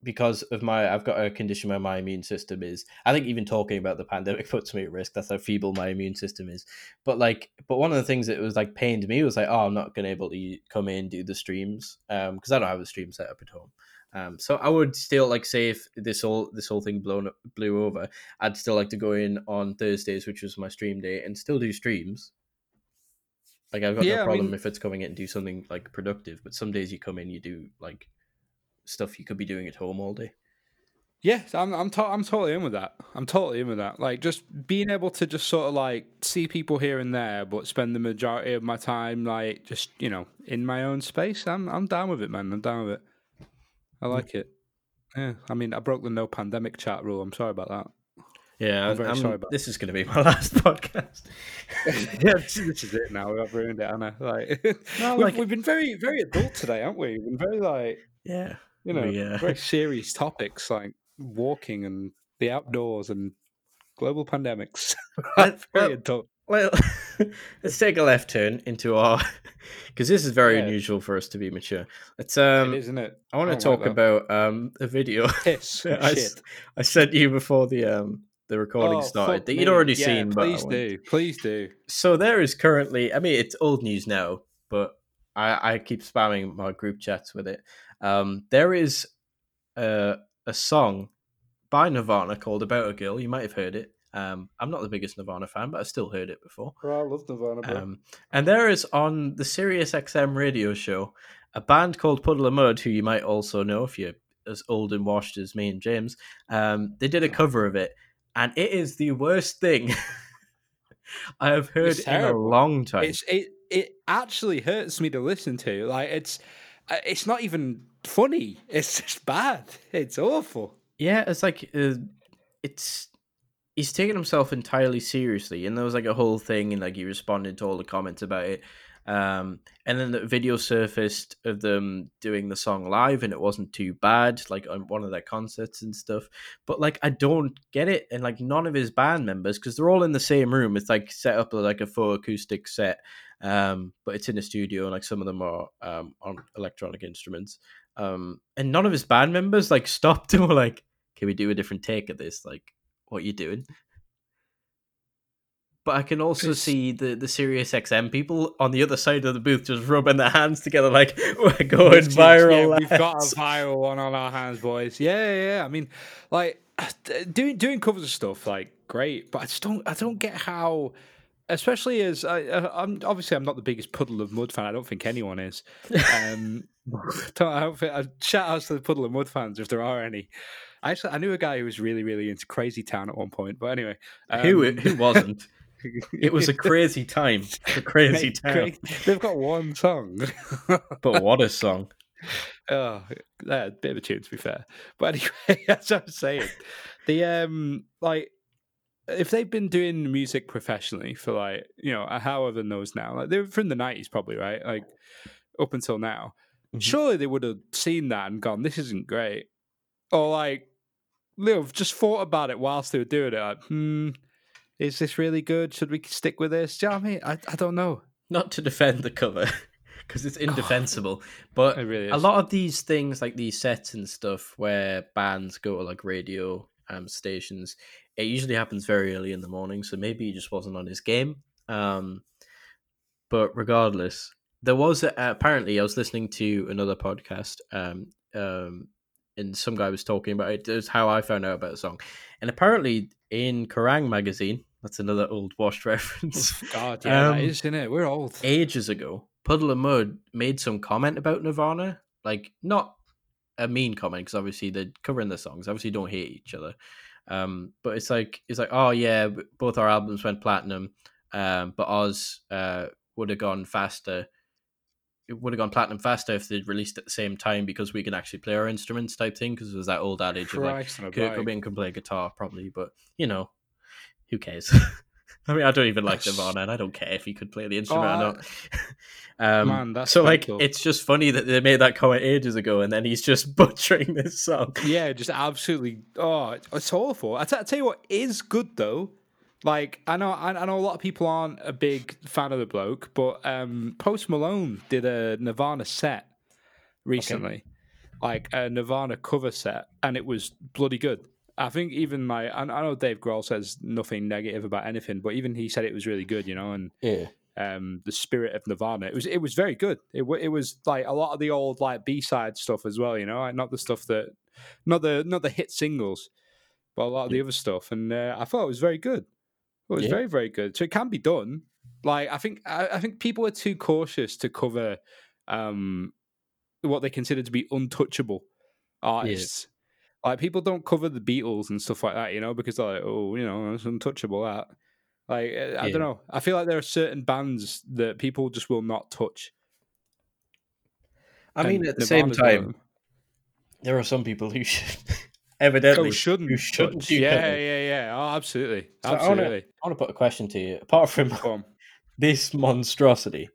because of my I've got a condition where my immune system is. I think even talking about the pandemic puts me at risk. That's how feeble my immune system is. But like, but one of the things that was like pained me was like, oh, I'm not gonna able to come in do the streams um because I don't have a stream set up at home. Um, so I would still like say if this whole this whole thing blown up, blew over, I'd still like to go in on Thursdays, which was my stream day, and still do streams. Like I've got Yeah, no problem mean- if it's coming in and do something like productive, but some days you come in, you do like stuff you could be doing at home all day. Yeah, I'm I'm to- I'm totally in with that. I'm totally in with that. Like just being able to just sort of like see people here and there, but spend the majority of my time like just you know in my own space. I'm I'm down with it, man. I'm down with it. I like it. Yeah, I mean, I broke the no pandemic chat rule. I'm sorry about that. Yeah, I'm very I'm- sorry about this is going to be my last podcast. yeah, this, is it now. I've ruined it, Anna. Like, No, we've, we've been very, very adult today, haven't we? We've been very like, yeah, you know, We, uh, very serious topics like walking and the outdoors and global pandemics. Very well, adult. Well, let's take a left turn into our because this is very Yeah. unusual for us to be mature. Let's um, it is, isn't it? I want to don't like talk about um a video Piss. I. I sent you before the um the recording Oh, started that you'd already Yeah, seen. but Please do. Please do. So there is currently, I mean, it's old news now, but I, I keep spamming my group chats with it. Um, there is a, a song by Nirvana called "About a Girl." You might have heard it. Um, I'm not the biggest Nirvana fan, but I still heard it before. I love Nirvana, Um, and there is on the Sirius XM radio show a band called Puddle of Mudd, who you might also know if you're as old and washed as me and James. Um, they did a cover of it, and it is the worst thing I have heard in a long time. it's it. It actually hurts me to listen to. Like it's, uh, it's not even funny. It's just bad. It's awful. Yeah, it's like uh, it's he's taking himself entirely seriously, and there was like a whole thing, and like he responded to all the comments about it. Um, and then the video surfaced of them doing the song live, and it wasn't too bad, like on one of their concerts and stuff. But like, I don't get it, and like none of his band members, because they're all in the same room. It's like set up like a full acoustic set, um, but it's in a studio, and like some of them are um on electronic instruments. Um, and none of his band members like stopped and were like, "Can we do a different take of this? Like, what you're doing?" But I can also see the the Sirius XM people on the other side of the booth just rubbing their hands together, like we're going It's viral. Yeah, we've got a viral one on our hands, boys. Yeah, yeah. I mean, like doing doing covers of stuff, like great, but I just don't. I don't get how, especially as I, I'm obviously I'm not the biggest Puddle of Mudd fan. I don't think anyone is. Um, don't, I don't think, uh, shout outs to the Puddle of Mudd fans if there are any. I actually I knew a guy who was really really into Crazy Town at one point, but anyway, who um, who wasn't? It was a crazy time, a crazy Mate, cra- They've got one song. But what a song! Oh, yeah, bit of a tune to be fair. But anyway, as I was saying, the um like if they've been doing music professionally for like you know however knows now, like they're from the nineties probably, right? Like up until now, Mhm. surely they would have seen that and gone, "This isn't great," or like know, just thought about it whilst they were doing it. Like, hmm, is this really good? Should we stick with this? Do you know what I mean? I, I don't know. Not to defend the cover because it's indefensible, but It really a lot of these things like these sets and stuff where bands go to like radio um stations it usually happens very early in the morning so maybe he just wasn't on his game um but regardless there was a, apparently i was listening to another podcast um um and some guy was talking about it. It's how I found out about the song. And apparently in Kerrang magazine, that's another old washed reference. God, yeah, Um, is, isn't it? We're old. ages ago, Puddle of Mudd made some comment about Nirvana, like not a mean comment because obviously they're covering the songs, obviously don't hate each other. Um, but it's like it's like oh yeah, both our albums went platinum, um, but Oz uh would have gone faster. It would have gone platinum faster if they'd released at the same time because we can actually play our instruments type thing. Because there's that old adage of like Christ on a Kurt. Cobain can play guitar probably, but you know, who cares? I mean, I don't even like Nirvana, and I don't care if he could play the instrument Oh, or not. um, Man, that's so like, mental. it's just funny that they made that comment ages ago, and then he's just butchering this song. Yeah, just absolutely. Oh, it's awful. I t- I tell you what is good though. Like I know, I, I know a lot of people aren't a big fan of the bloke, but um, Post Malone did a Nirvana set recently, like a Nirvana cover set, and it was bloody good. I think even my, I, I know Dave Grohl says nothing negative about anything, but even he said it was really good, you know, and Yeah, um, the spirit of Nirvana. It was it was very good. It it was like a lot of the old like B side stuff as well. You know, like, not the stuff that not the not the hit singles, but a lot of the other stuff. And uh, I thought it was very good. It was Yeah. very very good. So it can be done. Like I think I, I think people are too cautious to cover um, what they consider to be untouchable artists. Like people don't cover the Beatles and stuff like that, you know, because they're like, oh, you know, it's untouchable. That, like, uh, I Yeah. don't know. I feel like there are certain bands that people just will not touch. I mean, and at the same Nirvana's of time, there are some people who should, evidently Oh, shouldn't, who shouldn't do Yeah, yeah, yeah. Oh, absolutely, So absolutely. I want to put a question to you. Apart from this monstrosity,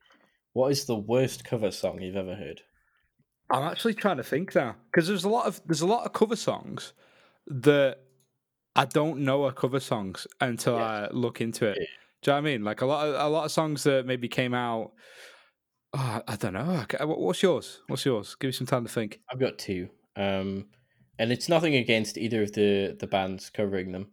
what is the worst cover song you've ever heard? I'm actually trying to think now because there's a lot of there's a lot of cover songs that I don't know are cover songs until Yeah. I look into it. Yeah. Do you know what I mean? Like a lot of a lot of songs that maybe came out. Oh, I don't know. What's yours? What's yours? Give me some time to think. I've got two, um, and it's nothing against either of the the bands covering them.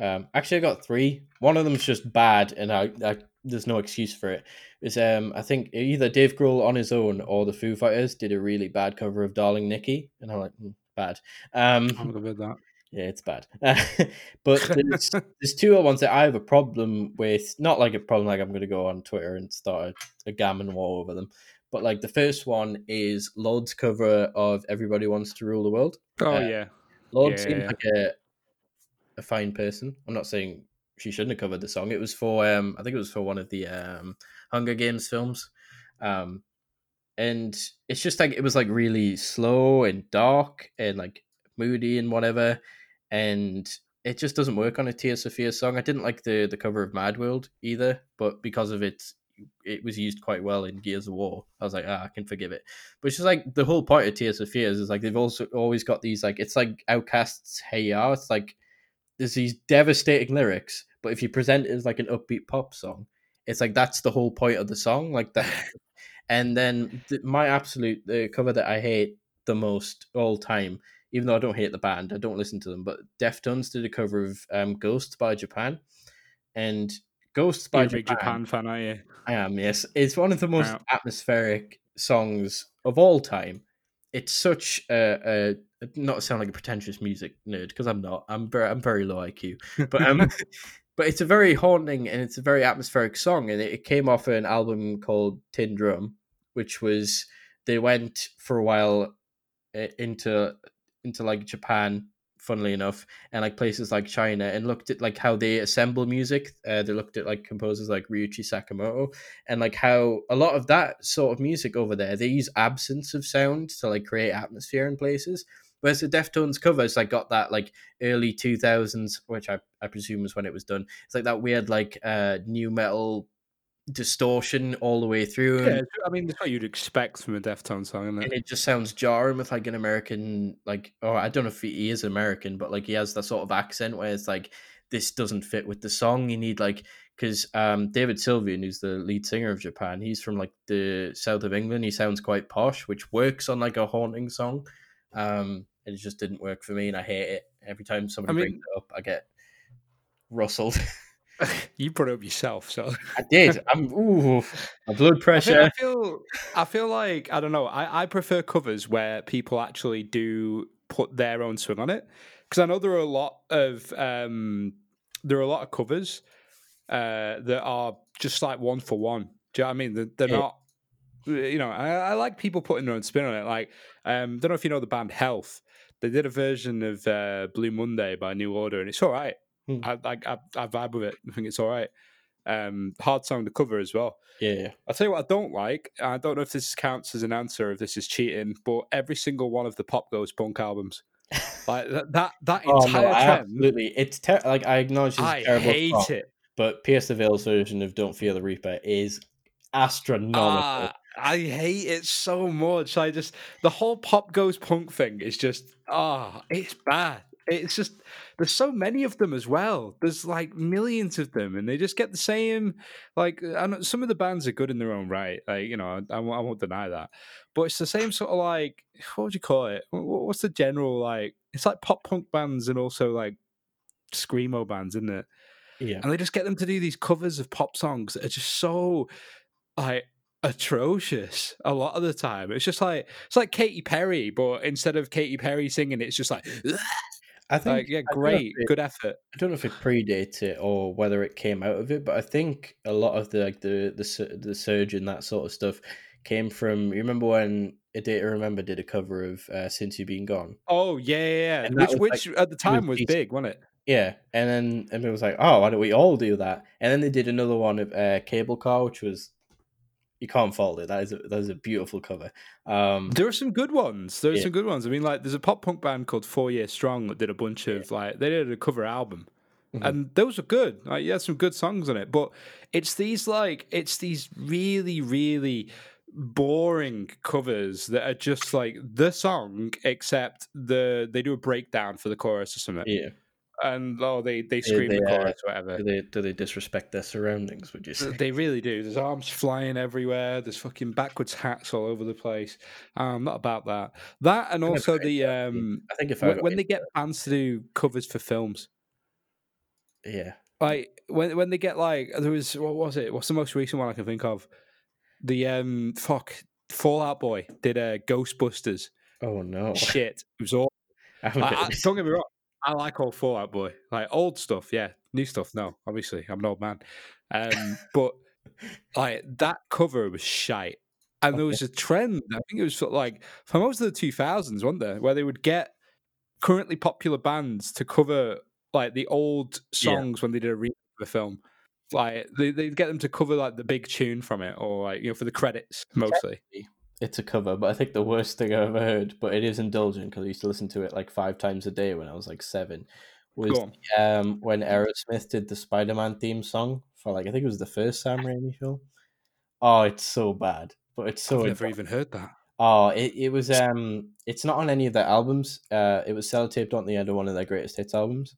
Um, actually, I got three. One of them's just bad, and I, I there's no excuse for. It's um, I think either Dave Grohl on his own or the Foo Fighters did a really bad cover of "Darling Nikki," and I'm like, "Hmm, bad. Um, I'm good with that. Yeah, it's bad. but there's, there's two other ones that I have a problem with. Not like a problem like I'm going to go on Twitter and start a, a gammon war over them. But like the first one is Lorde's cover of Everybody Wants to Rule the World. Oh Uh, yeah, Lorde Yeah, seems yeah. like a a fine person. I'm not saying she shouldn't have covered the song. It was for um I think it was for one of the um Hunger Games films. Um and it's just like it was like really slow and dark and like moody and whatever. And it just doesn't work on a Tears for Fears song. I didn't like the the cover of Mad World either, but because of it it was used quite well in Gears of War. I was like, ah, I can forgive it. But it's just like the whole point of Tears for Fears' is like they've also always got these like it's like OutKast's Hey Ya. It's like there's these devastating lyrics, but if you present it as like an upbeat pop song, it's like that's the whole point of the song. Like that. and then th- my absolute the cover that I hate the most all time, even though I don't hate the band, I don't listen to them, but Deftones did a cover of um, Ghost by Japan, and Ghost by You're a big Japan Japan fan, are you? I am, yes. It's one of the most Yeah. atmospheric songs of all time. It's such a, a not sound like a pretentious music nerd because I'm not. I'm very I'm very low IQ, but um, but it's a very haunting and it's a very atmospheric song, and it, it came off an album called Tin Drum, which was they went for a while uh, into into like Japan, funnily enough, and like places like China, and looked at like how they assemble music. Uh, they looked at like composers like Ryuichi Sakamoto, and like how a lot of that sort of music over there, they use absence of sound to like create atmosphere in places. Whereas the Deftones covers like got that like early two thousands, which I, I presume is when it was done. It's like that weird like uh nu metal distortion all the way through. Yeah, I mean that's what you'd expect from a Deftones song, isn't and it? it just sounds jarring with like an American like or I don't know if he is American, but like he has that sort of accent where it's like this doesn't fit with the song. You need like because um David Sylvian, who's the lead singer of Japan, he's from like the south of England. He sounds quite posh, which works on like a haunting song. Um, it just didn't work for me, and I hate it every time somebody mean- brings it up. I get rustled. you brought it up yourself, so I did. I'm ooh, my blood I, feel, pressure. I feel I feel like I don't know. I, I prefer covers where people actually do put their own swing on it because I know there are a lot of um, there are a lot of covers uh, that are just like one for one. Do you know what I mean? They're, they're Yeah. not. You know, I, I like people putting their own spin on it. Like, um, don't know if you know the band Health. They did a version of uh, Blue Monday by New Order, and it's all right. Hmm. I, I I I vibe with it. I think it's all right. Um, hard song to cover as well. Yeah, I'll tell you what I don't like. I don't know if this counts as an answer, if this is cheating, but every single one of the Pop Goes Punk albums, like that that, that oh entire no, trend, absolutely. It's ter- like I acknowledge it's I terrible hate it. But Pierce the Veil's version of "Don't Fear the Reaper" is astronomical. Ah, I hate it so much. I just the whole pop goes punk thing is just ah, it's bad. It's just there's so many of them as well. There's like millions of them, and they just get the same. Like, uh, and some of the bands are good in their own right. Like, you know, I, I won't deny that. But it's the same sort of like what would you call it? What's the general like? It's like pop punk bands and also like screamo bands, isn't it? Yeah, And they just get them to do these covers of pop songs that are just so like atrocious a lot of the time. It's just like it's like Katy Perry, but instead of Katy Perry singing, it's just like, I think like yeah, I don't know if great, it- good effort. I don't know if it predates it or whether it came out of it, but I think a lot of the like the the the surge and that sort of stuff came from. You remember when A Day to Remember did a cover of uh, "Since You've Been Gone"? Oh yeah, yeah, yeah. Which was, which like, at the time was decent. big, wasn't it? Yeah, and then and it was like, oh, why don't we all do that? And then they did another one of uh, Cable Car, which was you can't fault it. That is a, that is a beautiful cover. Um, There are some good ones. There are Yeah. some good ones. I mean, like there's a pop punk band called Four Year Strong that did a bunch of like they did a cover album. Mhm. And those were good. Like, you had some good songs on it. But it's these like it's these really, really boring covers that are just like the song, except the they do a breakdown for the chorus or something. yeah, And oh they they scream they, the uh, chorus or whatever. do they do they disrespect their surroundings? Would you say? They really do. There's arms flying everywhere. There's fucking backwards hats all over the place. Um, not about that. That and also the um, I think if I when, they get bands to do covers for films, yeah, like when when they get like there was what was it? What's the most recent one I can think of? The um, fuck Fall Out Boy did a Ghostbusters. oh no, Shit, it was all. I haven't I, been I, listening. don't get me wrong. I like old Fall Out Boy, like old stuff. Yeah, new stuff. No, obviously, I'm an old man. Um, but like that cover was shite, and there was a trend. I think it was like for most of the 2000s, wasn't there, where they would get currently popular bands to cover like the old Yeah. songs when they did a remake of a film. Like they they'd get them to cover like the big tune from it, or like you know for the credits mostly. It's a cover, but I think the worst thing I've ever heard, but it is indulgent because I used to listen to it like five times a day when I was like seven, was um when Aerosmith did the Spider-Man theme song for like I think it was the first Sam Raimi film. Oh, it's so bad, but it's so I've never even heard that. Oh, it, it was um it's not on any of their albums. Uh it was sellotaped on the end of one of their greatest hits albums.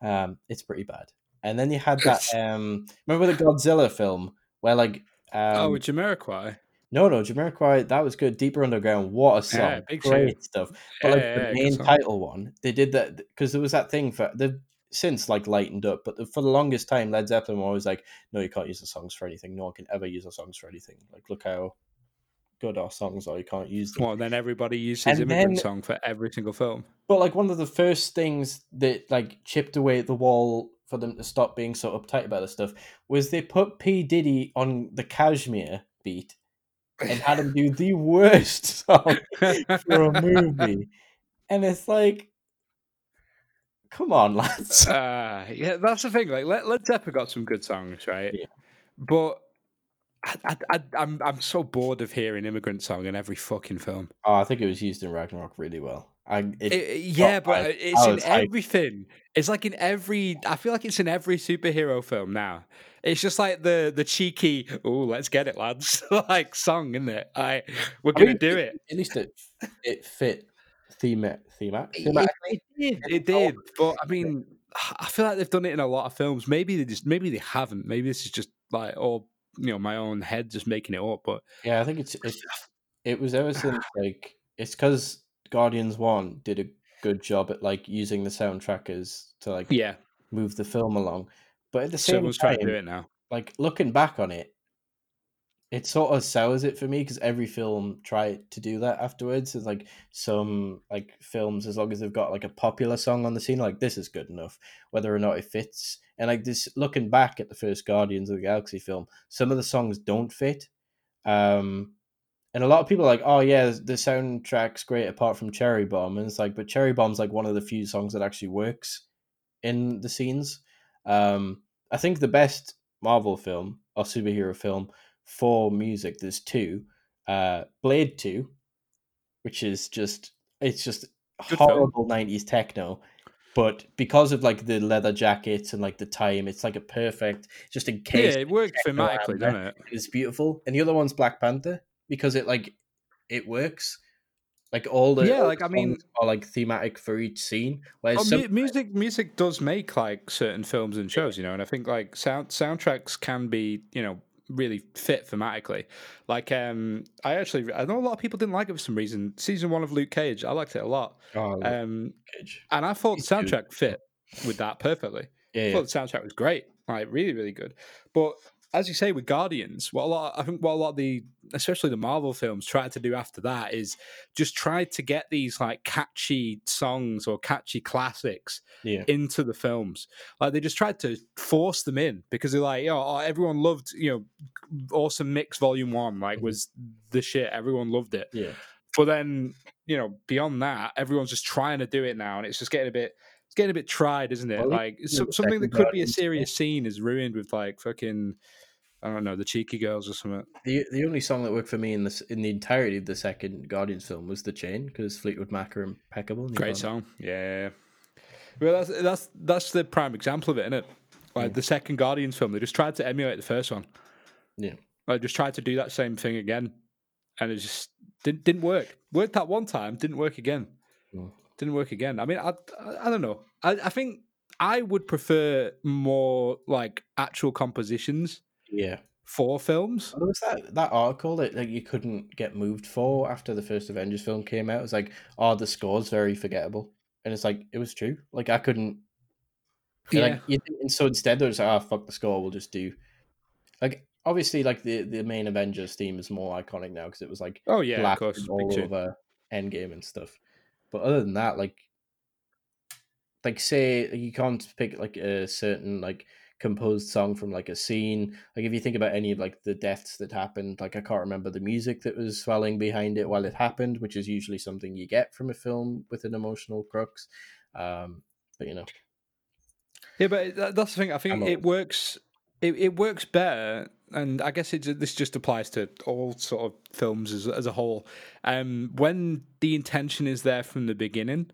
Um it's pretty bad. And then you had that um remember the Godzilla film where like um oh, with Jamiroquai. No no Jamiroquai that was good. Deeper Underground, what a song. Yeah, big Great tune. stuff. But like Yeah, the main title one, they did that because there was that thing for they've since like lightened up, but the, for the longest time Led Zeppelin were always like, No, you can't use the songs for anything. No one can ever use the songs for anything. Like look how good our songs are, you can't use them. Well, then everybody used And immigrant then- song for every single film. But like one of the first things that like chipped away at the wall for them to stop being so uptight about this stuff was they put P Diddy on the Kashmir beat and had him do the worst song for a movie, and it's like, come on, lads. Uh, yeah, that's the thing. Like, Led, Led Zeppelin got some good songs, right? Yeah. But I, I, I'm I'm so bored of hearing immigrant song in every fucking film. Oh, I think it was used in Ragnarok really well. I it, It- yeah, but I- it's I in hyped. everything. It's like in every. I feel like it's in every superhero film now. It's just like the the cheeky. Oh, let's get it, lads! like song, isn't it? I we're I gonna mean, do it. At least it it fit theme thematic. It, it did, it did. But I mean, I feel like they've done it in a lot of films. Maybe they just, maybe they haven't. Maybe this is just like, or you know, my own head just making it up. But Yeah, I think it's, it's it was ever since like it's because Guardians One did a good job at like using the soundtrack as to like yeah, move the film along, but at the same someone's trying time, to do it now. like looking back on it, it sort of sours it for me because every film tried to do that afterwards. It's like some like films, as long as they've got like a popular song on the scene, like this is good enough, whether or not it fits. And like this, looking back at the first Guardians of the Galaxy film, some of the songs don't fit. Um, and a lot of people are like, oh yeah, the soundtrack's great apart from Cherry Bomb, and it's like, but Cherry Bomb's like one of the few songs that actually works in the scenes. Um, I think the best Marvel film or superhero film for music, there's two. Uh, Blade Two, which is just it's just Good film. horrible '90s techno, but because of like the leather jackets and like the time, it's like a perfect just in case. Yeah, it works thematically, doesn't it? It's beautiful, and the other one's Black Panther because it like it works. Like all the Yeah, like, I mean- are like thematic for each scene. Whereas Oh, some, mu- music music does make like certain films and shows, you know, and I think like sound soundtracks can be, you know, really fit thematically. Like um I actually I know a lot of people didn't like it for some reason. Season one of Luke Cage, I liked it a lot. oh, Um Cage. and I thought the He's good. soundtrack fit with that perfectly. yeah, I yeah. thought the soundtrack was great, like really, really good. But as you say with Guardians, what a lot I think what a lot of the especially the Marvel films tried to do after that is just try to get these like catchy songs or catchy classics yeah. into the films. Like they just tried to force them in because they're like, you oh, everyone loved, you know, Awesome Mix Volume One, like Mhm. was the shit. Everyone loved it. Yeah. But then, you know, beyond that, everyone's just trying to do it now, and it's just getting a bit, it's getting a bit tried, isn't it? Well, like so, something that could be a serious scene is ruined with like fucking, I don't know, the cheeky girls or something. The the only song that worked for me in this in the entirety of the second Guardians film was the Chain because Fleetwood Mac are impeccable. Great song, yeah. Well, that's that's that's the prime example of it, isn't it? Like Yeah. the second Guardians film, they just tried to emulate the first one. Yeah. Like just tried to do that same thing again, and it just didn't didn't work. Worked that one time, didn't work again. Didn't work again. I mean, I I, I don't know. I, I think I would prefer more like actual compositions Yeah. four films. There was that that article that like you couldn't get moved for after the first Avengers film came out. It was like, oh, the score's very forgettable, and it's like it was true. Like I couldn't. and, Like you, and so instead they're just like, oh fuck the score, we'll just do. Like obviously, like the the main Avengers theme is more iconic now because it was like Oh yeah, of course. all Big over Endgame and stuff. But other than that, like, like say you can't pick like a certain like composed song from like a scene. Like if you think about any of like the deaths that happened, like I can't remember the music that was swelling behind it while it happened, which is usually something you get from a film with an emotional crux. Um, but you know, Yeah, but that's the thing. I think it works. It, it works better, and I guess it, this just applies to all sort of films as as a whole. Um, when the intention is there from the beginning,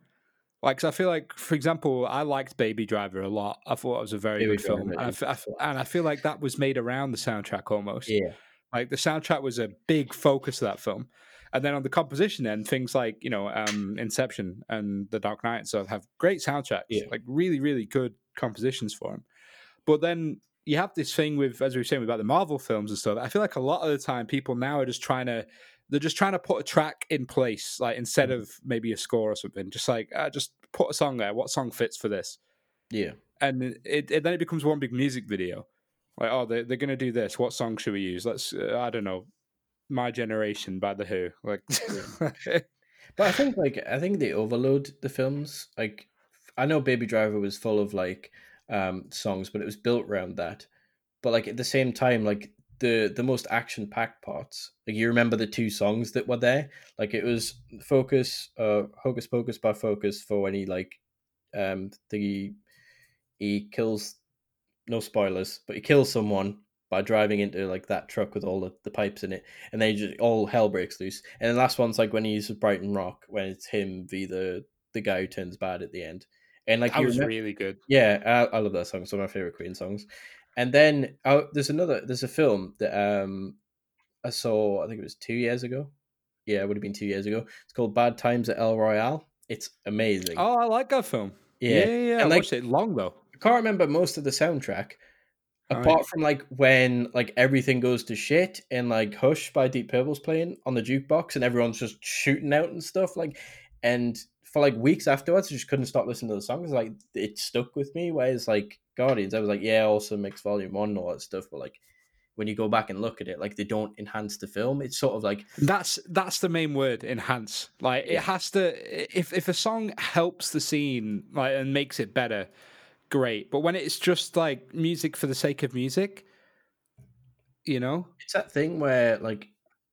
like 'cause I feel like, for example, I liked Baby Driver a lot. I thought it was a very Baby good film, and I, f- I f- and I feel like that was made around the soundtrack almost. yeah, Like the soundtrack was a big focus of that film. And then on the composition end, things like, you know, um, Inception and The Dark Knight and stuff have great soundtracks, Yeah. like really, really good compositions for them. But then you have this thing with, as we were saying about the Marvel films and stuff, I feel like a lot of the time people now are just trying to, they're just trying to put a track in place, like instead Mm-hmm. of maybe a score or something, just like, uh, just put a song there. What song fits for this? yeah, and it, it then it becomes one big music video. Like, oh, they're, they're going to do this. What song should we use? Let's, uh, I don't know, My Generation by The Who. Like, But I think like I think they overload the films. Like I know Baby Driver was full of like um songs, but it was built around that. But like at the same time, like the the most action packed parts, like you remember the two songs that were there. Like it was Focus, uh, Hocus Pocus by Focus for when he like um the he kills no spoilers, but he kills someone by driving into like that truck with all the, the pipes in it, and they just all hell breaks loose. And the last one's like when he's with Brighton Rock, when it's him v the the guy who turns bad at the end. And like that was remem- really good. yeah, I, I love that song. It's one of my favorite Queen songs. And then oh, there's another. There's a film that um I saw. I think it was two years ago. Yeah, it would have been two years ago. It's called Bad Times at El Royale. It's amazing. Oh, I like that film. yeah. Yeah, yeah, yeah. I And, like- watched it long, though. I can't remember most of the soundtrack, Right. apart from like when like everything goes to shit and like Hush by Deep Purple's playing on the jukebox and everyone's just shooting out and stuff. Like, and for like weeks afterwards, I just couldn't stop listening to the songs. Like, it stuck with me. Whereas like Guardians, I was like, yeah, Awesome Mix volume one and all that stuff. But like, when you go back and look at it, like they don't enhance the film. It's sort of like That's that's the main word, enhance. Like it has to. If if a song helps the scene, like and makes it better, great. But when it's just like music for the sake of music, you know, it's that thing where like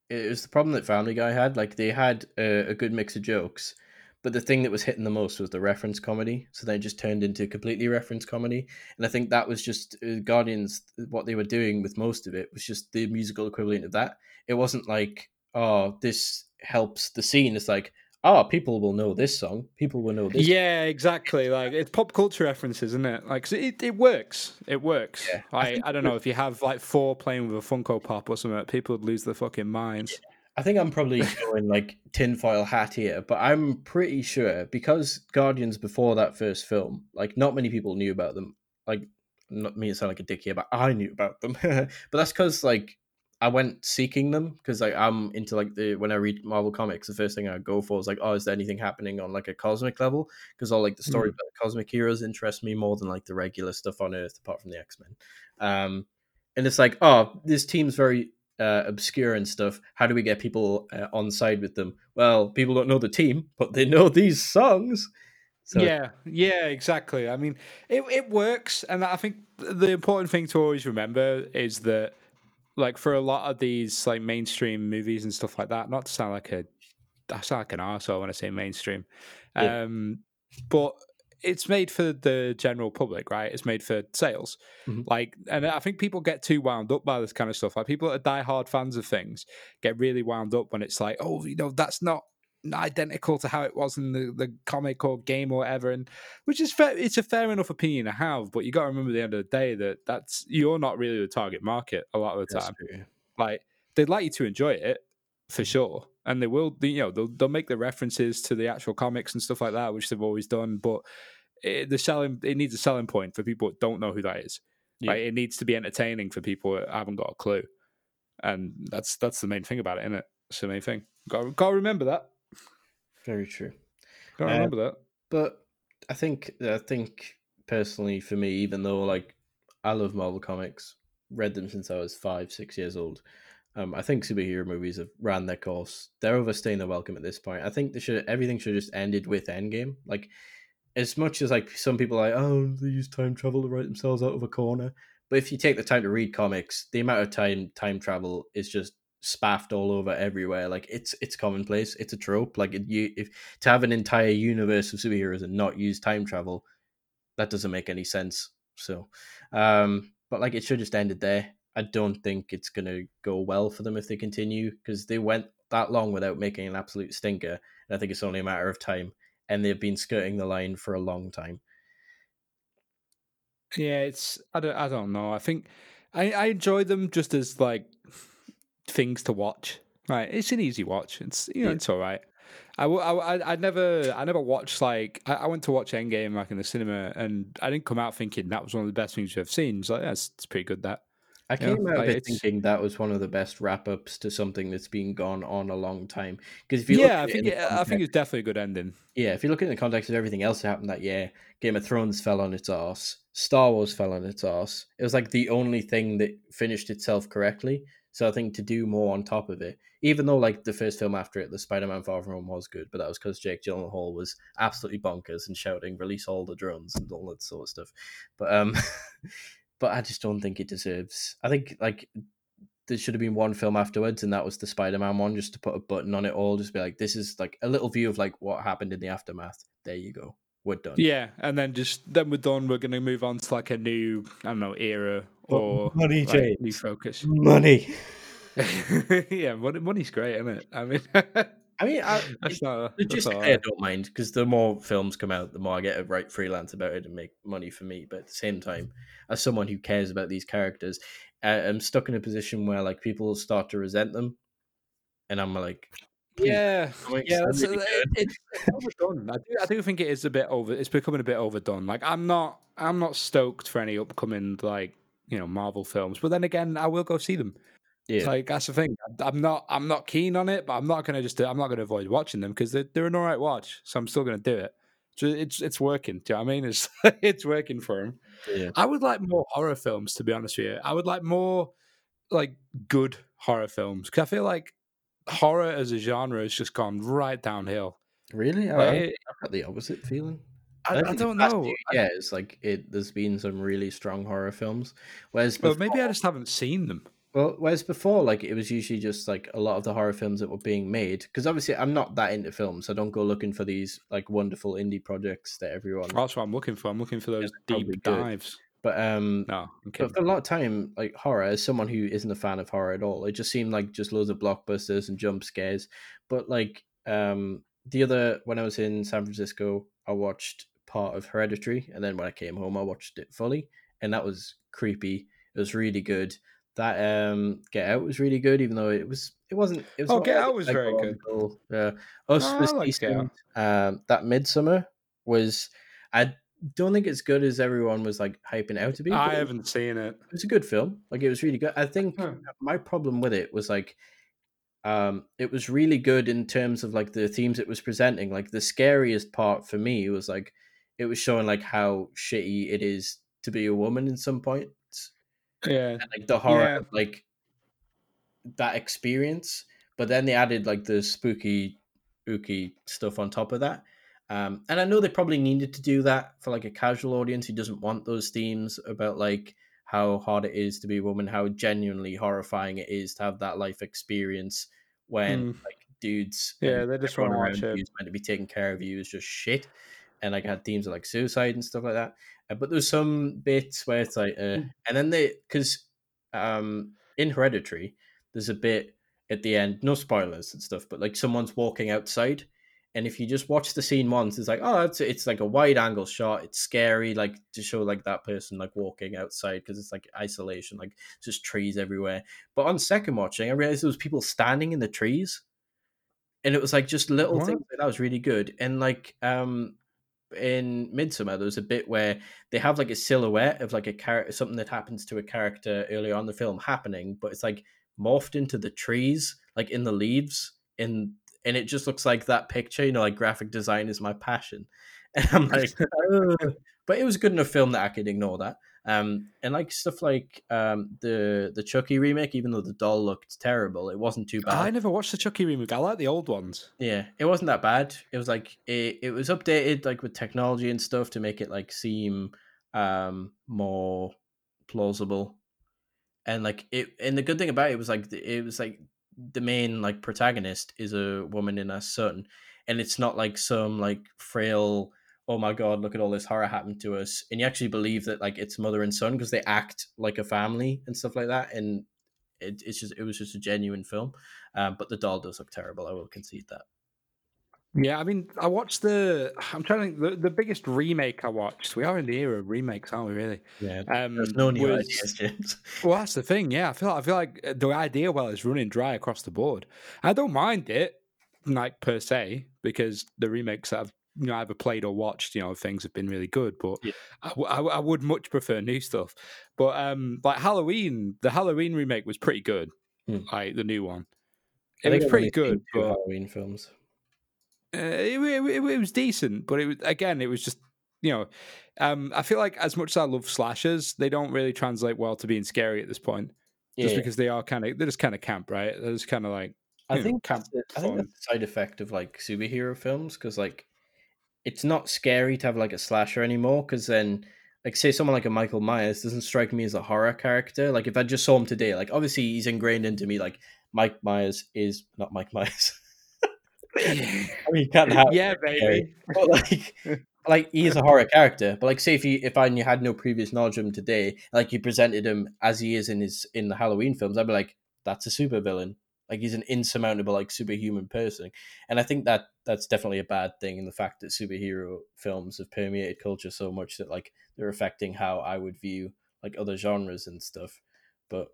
it was the problem that Family Guy had. Like they had a, a good mix of jokes, but the thing that was hitting the most was the reference comedy. So they just turned into completely reference comedy, and I think that was just uh, Guardians. What they were doing with most of it was just the musical equivalent of that. It wasn't like oh this helps the scene. It's like oh, people will know this song. People will know this. Yeah, exactly. Like it's pop culture references, isn't it? Like it, it works. It works. Yeah, I I, I, don't know if you have like four playing with a Funko Pop or something, people would lose their fucking minds. I think I'm probably going like tinfoil hat here, but I'm pretty sure because Guardians before that first film, like not many people knew about them. Like, not me to sound like a dick here, but I knew about them. but that's because like I went seeking them because like I'm into like the when I read Marvel comics, the first thing I go for is like, oh, is there anything happening on like a cosmic level? Because all like the story Mm. about the cosmic heroes interest me more than like the regular stuff on Earth, apart from the X Men. Um, and it's like, oh, this team's very uh, obscure and stuff. How do we get people uh, on side with them? Well, people don't know the team, but they know these songs. So yeah, yeah, exactly. I mean, it it works, and I think the important thing to always remember is that, like, for a lot of these like mainstream movies and stuff like that, not to sound like a, I sound like an arsehole when I say mainstream, Yeah. um, but it's made for the general public, right? It's made for sales, Mhm. like, and I think people get too wound up by this kind of stuff. Like, people that are diehard fans of things get really wound up when it's like, oh, you know, that's not identical to how it was in the, the comic or game or whatever and which is fair it's a fair enough opinion to have but you got to remember at the end of the day that that's you're not really the target market a lot of the that's time true. like they'd like you to enjoy it for sure and they will you know they'll, they'll make the references to the actual comics and stuff like that which they've always done but it, the selling it needs a selling point for people that don't know who that is Yeah. like it needs to be entertaining for people that haven't got a clue and that's that's the main thing about it isn't it it's the main thing got, got to remember that Very true. got to Uh, remember that But I think I think personally for me, even though like I love Marvel comics, read them since I was five, six years old. Um, I think superhero movies have ran their course. They're overstaying their welcome at this point. I think they should everything should have just ended with Endgame. Like as much as like some people like, oh, they use time travel to write themselves out of a corner. But if you take the time to read comics, the amount of time time travel is just spaffed all over everywhere. Like it's it's commonplace. It's a trope. Like you if to have an entire universe of superheroes and not use time travel, that doesn't make any sense. So, um, but like it should just ended there. I don't think it's gonna go well for them if they continue because they went that long without making an absolute stinker. And I think it's only a matter of time. And they've been skirting the line for a long time. Yeah, it's I don't I don't know. I think I I enjoy them just as like things to watch. Right, it's an easy watch. It's you know Yeah. it's all right. I, I, I never I never watched like I, I went to watch Endgame like in the cinema and I didn't come out thinking that was one of the best things you've seen. So like yeah, it's, it's pretty good that. I Yeah, came out of it thinking that was one of the best wrap ups to something that's been gone on a long time. Because if you look Yeah, I at it think in I think it's definitely a good ending. yeah, if you look at in the context of everything else that happened that year, Game of Thrones fell on its arse, Star Wars fell on its arse. It was like the only thing that finished itself correctly. So I think to do more on top of it, even though like the first film after it, the Spider-Man Far From Home was good, but that was because Jake Gyllenhaal was absolutely bonkers and shouting "Release all the drones" and all that sort of stuff. But um, but I just don't think it deserves. I think like there should have been one film afterwards, and that was the Spider-Man one, just to put a button on it all, just be like, this is like a little view of like what happened in the aftermath. There you go, we're done. Yeah, and then just then we're done. We're gonna move on to like a new I don't know era or money, like, James. new focus. Money. yeah, money, money's great, isn't it? I mean, I mean, I, that's not that's I don't mind because the more films come out, the more I get to write freelance about it and make money for me. But at the same time, as someone who cares about these characters, I'm stuck in a position where like people start to resent them, and I'm like, Yeah, yeah, that's, really uh, it, good. it's overdone. I do, I do think it is a bit over. It's becoming a bit overdone. Like I'm not, I'm not stoked for any upcoming like you know Marvel films. But then again, I will go see them. Yeah, Like that's the thing. I'm not, I'm not keen on it, but I'm not gonna just, I'm not gonna avoid watching them because they're, they're an alright watch. So I'm still gonna do it. So it's it's working. Do you know what I mean? It's it's working for him. yeah. I would like more horror films, to be honest with you. I would like more like good horror films because I feel like horror as a genre has just gone right downhill. Really, oh, I, Like, I've got the opposite feeling. I, I the don't know. few I- years, like it, there's been some really strong horror films. Whereas Well, before, maybe I just haven't seen them. Well, whereas before, like it was usually just like a lot of the horror films that were being made. Because obviously, I'm not that into films. I don't go looking for these like wonderful indie projects that everyone. That's what I'm looking for. I'm looking for those deep good. dives. But um, No, I'm but for a lot of time, like horror, as someone who isn't a fan of horror at all, it just seemed like just loads of blockbusters and jump scares. But like, um, the other when I was in San Francisco, I watched part of Hereditary, and then when I came home, I watched it fully, and that was creepy. It was really good. That um, Get Out was really good, even though it was it wasn't. It was oh, Get Out was very good. Yeah, Us Oh, was liked Get decent. Um, that Midsummer was. I don't think it's good as everyone was like hyping out to be. I haven't seen it. it was a good film. Like it was really good. I think Huh. my problem with it was like um it was really good in terms of like the themes it was presenting. Like the scariest part for me was like it was showing like how shitty it is to be a woman in some points. Yeah. And like the horror Yeah. like that experience. But then they added like the spooky ooky stuff on top of that. Um, and I know they probably needed to do that for like a casual audience who doesn't want those themes about like how hard it is to be a woman, how genuinely horrifying it is to have that life experience when Mm. like dudes, Yeah, they just everyone wanna watch it. who's meant to be taking care of you is just shit. And like had themes of like suicide and stuff like that. Uh, but there's some bits where it's like, uh, Mm. and then they because um in Hereditary, there's a bit at the end, no spoilers and stuff, but like someone's walking outside, and if you just watch the scene once, it's like, oh, it's it's like a wide angle shot. It's scary, like to show like that person like walking outside because it's like isolation, like just trees everywhere. But on second watching, I realized there was people standing in the trees, and it was like just little What? things like that was really good. And like um in Midsommar, there was a bit where they have like a silhouette of like a character, something that happens to a character earlier on the film happening, but it's like morphed into the trees, like in the leaves, and and it just looks like that picture. You know, like graphic design is my passion, and I'm like, "Ugh." but it was a good enough film that I could ignore that. Um, and like stuff like um the the Chucky remake, even though the doll looked terrible, it wasn't too bad. I never watched the Chucky remake. I like the old ones. Yeah, it wasn't that bad. It was like it, it was updated like with technology and stuff to make it like seem um more plausible. And like it and the good thing about it was like it was like the main like protagonist is a woman in a son and it's not like some like frail oh my god look at all this horror happened to us and you actually believe that like it's mother and son because they act like a family and stuff like that and it, it's just it was just a genuine film um, but the doll does look terrible i will concede that Yeah, I mean, I watched the. I'm trying to think. The, the biggest remake I watched. We are in the era of remakes, aren't we? Really? Yeah, Um, there's no new was- ideas, James. Well, that's the thing. Yeah, I feel. I feel like uh, the idea well is running dry across the board. I don't mind it, like per se, because the remakes that I've you know either played or watched, you know, things have been really good. But Yeah. I, w- I w- I would much prefer new stuff. But um, like Halloween, the Halloween remake was pretty good. Hmm. Like the new one, it was pretty good. But Halloween films. uh, it, it, it, it was decent, but it was again, it was just you know, um, I feel like as much as I love slashers, they don't really translate well to being scary at this point, Yeah, just because they are kind of they're just kind of camp, right? They're just kind of like I you know, think camp I think that's the side effect of like superhero films because like it's not scary to have like a slasher anymore because then like say someone like a Michael Myers doesn't strike me as a horror character. Like if I just saw him today, like obviously he's ingrained into me. Like Mike Myers is not Mike Myers. I mean, you can't have yeah, baby. but like like he is a horror character but like say if you if i knew- had no previous knowledge of him today like you presented him as he is in his in the halloween films i'd be like that's a super villain like he's an insurmountable like superhuman person and i think that that's definitely a bad thing in the fact that superhero films have permeated culture so much that like they're affecting how i would view like other genres and stuff but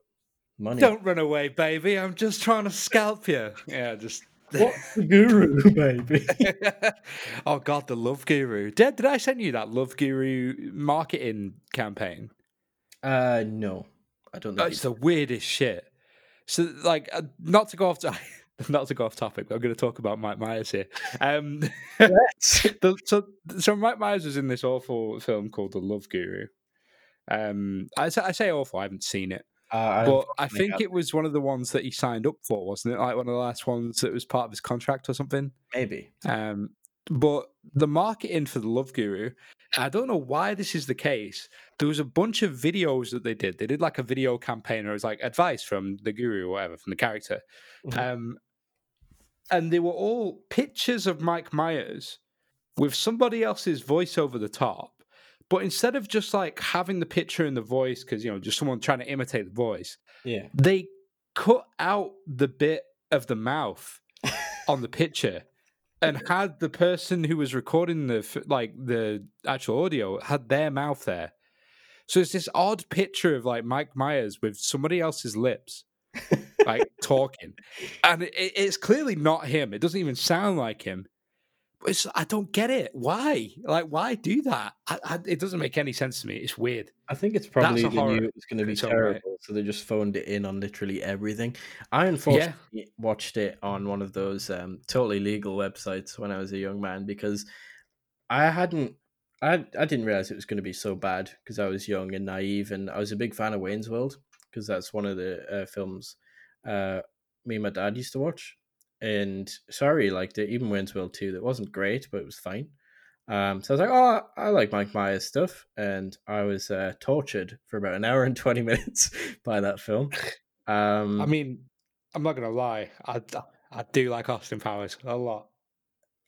money Don't run away, baby. I'm just trying to scalp you. Yeah, just. what's the guru baby oh God, the Love Guru. Did, did I send you that Love Guru marketing campaign? uh no i don't Oh, think it's the weirdest shit. So, like, uh, not to go off, to, not to go off topic, but I'm going to talk about Mike Myers here. Um, the, so, so Mike Myers was in this awful film called The Love Guru. Um, I say, I say awful. I haven't seen it, uh, but I unfortunately, think it was one of the ones that he signed up for, wasn't it? Like one of the last ones that was part of his contract or something. maybe Um, but the marketing for the Love Guru, I don't know why this is the case. There was a bunch of videos that they did. They did like a video campaign, or it was like advice from the guru or whatever from the character, Mhm. um, and they were all pictures of Mike Myers with somebody else's voice over the top. But instead of just like having the picture and the voice, because you know, just someone trying to imitate the voice, yeah they cut out the bit of the mouth on the picture and had the person who was recording the like the actual audio had their mouth there. So it's this odd picture of like Mike Myers with somebody else's lips, like talking, and it, it's clearly not him. It doesn't even sound like him. It's, I don't get it. Why? Like, why do that? I, I, it doesn't make any sense to me. It's weird. I think it's probably a they horror knew it was going to be terrible, right. so they just phoned it in on literally everything. I unfortunately watched it on one of those um, totally legal websites when I was a young man because I hadn't, I I didn't realize it was going to be so bad because I was young and naive, and I was a big fan of Wayne's World because that's one of the uh, films uh, me and my dad used to watch. And sorry, liked it. Even Wayne's World two, that wasn't great, but it was fine. Um, so I was like, oh, I like Mike Myers stuff, and I was uh, tortured for about an hour and twenty minutes by that film. Um, I mean, I'm not gonna lie. I I do like Austin Powers a lot.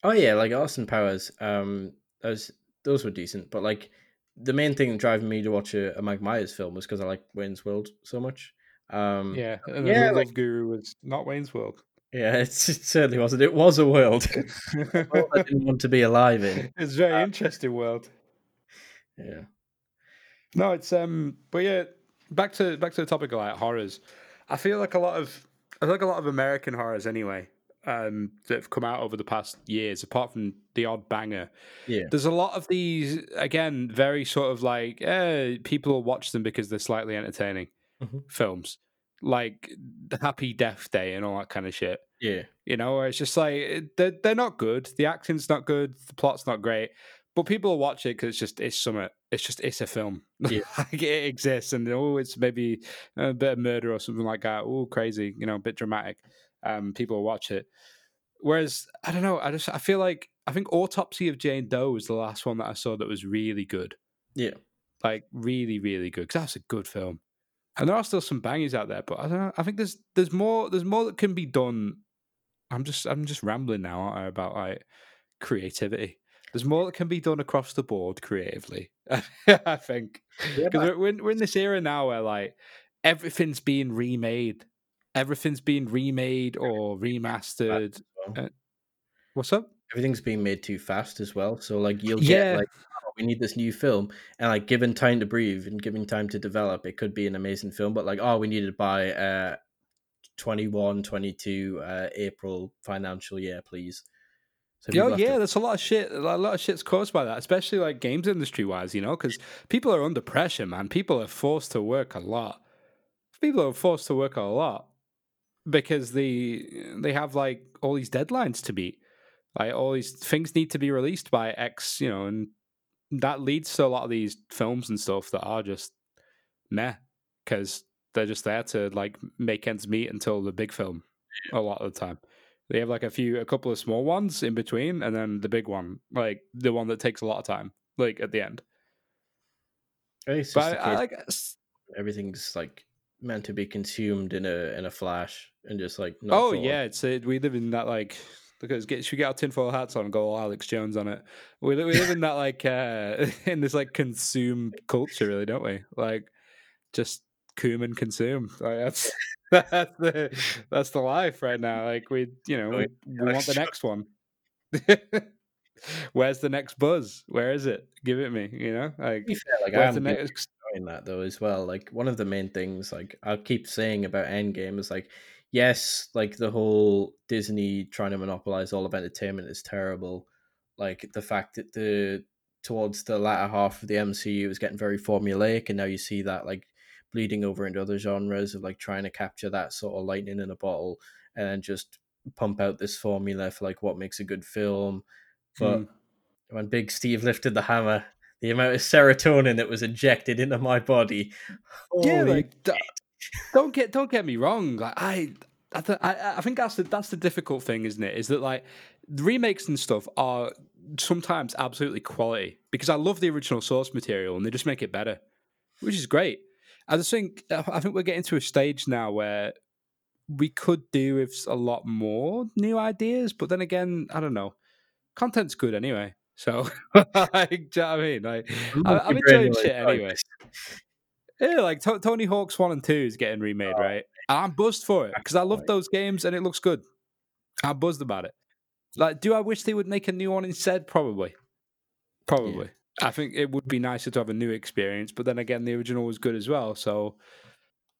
oh yeah, like Austin Powers. Um, those those were decent, but like the main thing driving me to watch a, a Mike Myers film was because I like Wayne's World so much. Um, Yeah, and yeah, the like- Guru was not Wayne's World. Yeah, it's, it certainly wasn't. It was a world, I didn't want to be alive in. it's a very interesting world. Yeah, No, it's um, but yeah, back to back to the topic of like horrors. I feel like a lot of I feel like a lot of American horrors anyway, um, that have come out over the past years, apart from the odd banger. yeah, There's a lot of these again, very sort of like eh, people will watch them because they're slightly entertaining Mhm. films, like the Happy Death Day and all that kind of shit. yeah. You know, where it's just like eh, they're they're not good. The acting's not good. The plot's not great. But people will watch it because it's just it's something. It's just it's a film. Yeah. like it exists, and oh, it's maybe a bit of murder or something like that. Oh, crazy, you know, a bit dramatic. Um, people will watch it. Whereas I don't know. I just I feel like I think Autopsy of Jane Doe was the last one that I saw that was really good. Yeah. Like really, really good. Because that's a good film. And there are still some bangers out there, but I don't know. I think there's there's more there's more that can be done. I'm just I'm just rambling now, aren't I, about like creativity. There's more that can be done across the board creatively. I think Yeah, because we're, in- we're in this era now where like everything's being remade, everything's being remade or remastered. well. Uh, What's up? everything's being made too fast as well. So like you'll Yeah. get like we need this new film and like given time to breathe and given time to develop, it could be an amazing film. But like, oh, we need it by uh 21, 22 uh April financial year, please. So Yeah, yeah, to- there's a lot of shit. A lot of shit's caused by that, especially like games industry wise, you know, because people are under pressure, man. People are forced to work a lot. People are forced to work a lot because they they have like all these deadlines to meet. Like all these things need to be released by X, you know, and that leads to a lot of these films and stuff that are just meh because they're just there to like make ends meet until the big film. A lot of the time. They have like a few, a couple of small ones in between, and then the big one, like the one that takes a lot of time, like at the end. It's But I, I like, uh, everything's like meant to be consumed in a in a flash and just like oh yeah, it's it, we live in that like. Us get should we get our tinfoil hats on and go all Alex Jones on it. We we live in that like uh in this like consume culture, really, don't we? Like just coom and consume. Like that's that's the that's the life right now. Like we, you know, we, we want the next one. Where's the next buzz? Where is it? Give it me. You know, like fair, like where's the I'm next? enjoying that though as well. Like one of the main things, like I'll keep saying about Endgame is like, yes, like the whole Disney trying to monopolize all of entertainment is terrible. Like the fact that the towards the latter half of the MCU is getting very formulaic, and now you see that like bleeding over into other genres of like trying to capture that sort of lightning in a bottle and then just pump out this formula for like what makes a good film. But Hmm. when Big Steve lifted the hammer, the amount of serotonin that was injected into my body. yeah, like d- don't get don't get me wrong. Like I, I, th- I, I think that's the that's the difficult thing, isn't it? Is that like remakes and stuff are sometimes absolutely quality because I love the original source material and they just make it better, which is great. I just think I think we're getting to a stage now where we could do with a lot more new ideas, but then again, I don't know. Content's good anyway. So, like, do you know what I mean? Like, I'm I'm enjoying shit anyway. Yeah, like to- Tony Hawk's One and Two is getting remade, Oh, right? And I'm buzzed for it because I love those games and it looks good. I'm buzzed about it. Like, do I wish they would make a new one instead? Probably. Probably. I think it would be nicer to have a new experience, but then again, the original was good as well. So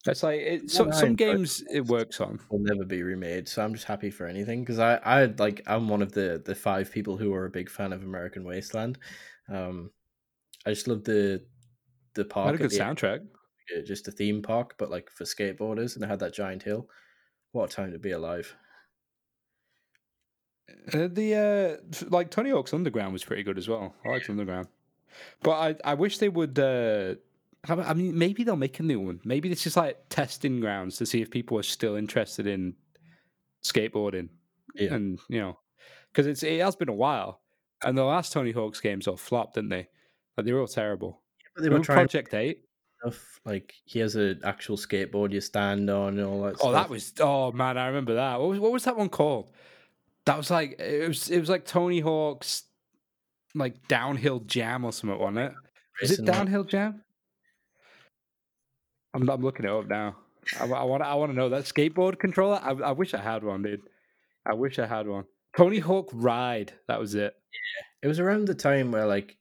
that's like it, so, some games it works on. will never be remade. So I'm just happy for anything because I, I like I'm one of the the five people who are a big fan of American Wasteland. Um, I just love the the park. Had a good end, soundtrack. uh, just a theme park, but like for skateboarders, and it had that giant hill. What a time to be alive! Uh, the uh, like Tony Hawk's Underground was pretty good as well. I liked Underground, but I I wish they would. Uh, I I mean, maybe they'll make a new one. Maybe this is like testing grounds to see if people are still interested in skateboarding, Yeah. and you know, because it's it has been a while, and the last Tony Hawk's games all flopped, didn't they? Like they were all terrible. They were trying Project Eight? stuff like he has an actual skateboard you stand on and all that. Oh, stuff. that was oh man, I remember that. What was what was that one called? That was like it was it was like Tony Hawk's like downhill jam or something, wasn't it? Is it downhill jam? I'm I'm looking it up now. I, want I want to know that skateboard controller. I, I wish I had one, dude. I wish I had one. Tony Hawk Ride. That was it. Yeah, it was around the time where like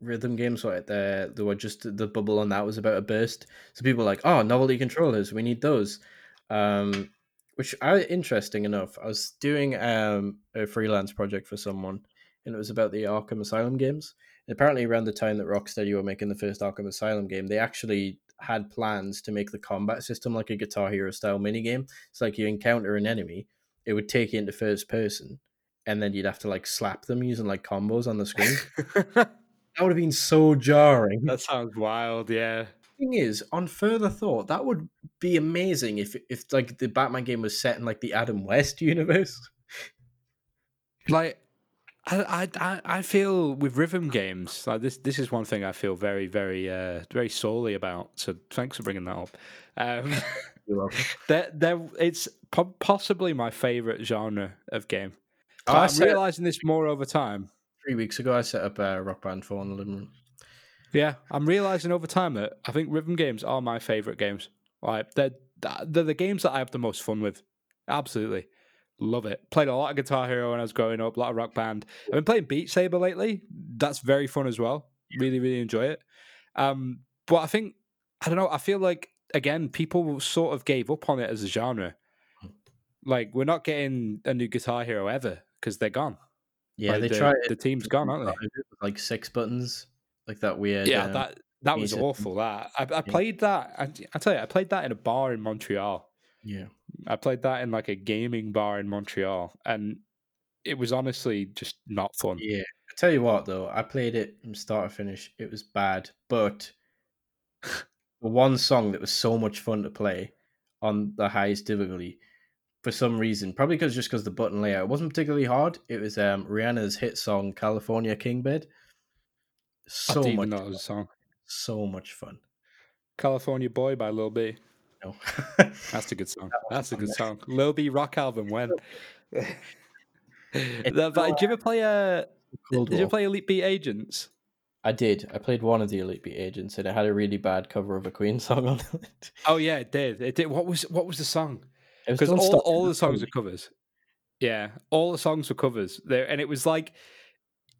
rhythm games were there. There were just the bubble on that was about a burst. So people were like, oh, novelty controllers, we need those. Um, which I interesting enough. I was doing um a freelance project for someone, and it was about the Arkham Asylum games. And apparently, around the time that Rocksteady were making the first Arkham Asylum game, they actually had plans to make the combat system like a Guitar Hero style minigame. It's like you encounter an enemy, it would take you into first person, and then you'd have to like slap them using like combos on the screen. that would have been so jarring. that sounds wild. Yeah. thing is, on further thought, that would be amazing if if like the Batman game was set in like the Adam West universe. like I, I I feel with rhythm games like this this is one thing I feel very very uh very sorely about. So thanks for bringing that up. Um, You're welcome. it's po- possibly my favorite genre of game. Oh, I'm realizing this more over time. Three weeks ago, I set up a Rock Band for in the living room. Yeah, I'm realizing over time that I think rhythm games are my favorite games. Like they're they're the games that I have the most fun with. Absolutely. Love it. Played a lot of Guitar Hero when I was growing up, a lot of Rock Band. I've been playing Beat Saber lately. That's very fun as well. Really, really enjoy it. Um, but I think I don't know. I feel like again, people sort of gave up on it as a genre. Like we're not getting a new Guitar Hero ever because they're gone. Yeah, Like, they the, tried the team's gone, aren't they? like six buttons, like that weird. Yeah, um, that that was music. awful. That I, I played that. I, I tell you, I played that in a bar in Montreal. yeah. I played that in like a gaming bar in Montreal, and it was honestly just not fun. Yeah. I tell you what, though, I played it from start to finish. It was bad, but the one song that was so much fun to play on the highest difficulty, for some reason, probably because just because the button layout wasn't particularly hard. It was um, Rihanna's hit song "California King Bed." So much, even know it fun. a song. so much fun. California Boy by Lil B. No. That's a good song. That That's a good song. Lil B rock album when. That- but did you ever play uh Cold did you play Elite Beat Agents? I did. I played one of the Elite Beat Agents, and it had a really bad cover of a Queen song on it. Oh yeah, it did. It did. What was what was the song? Because all, all the songs were covers. Yeah, all the songs were covers there, and it was like,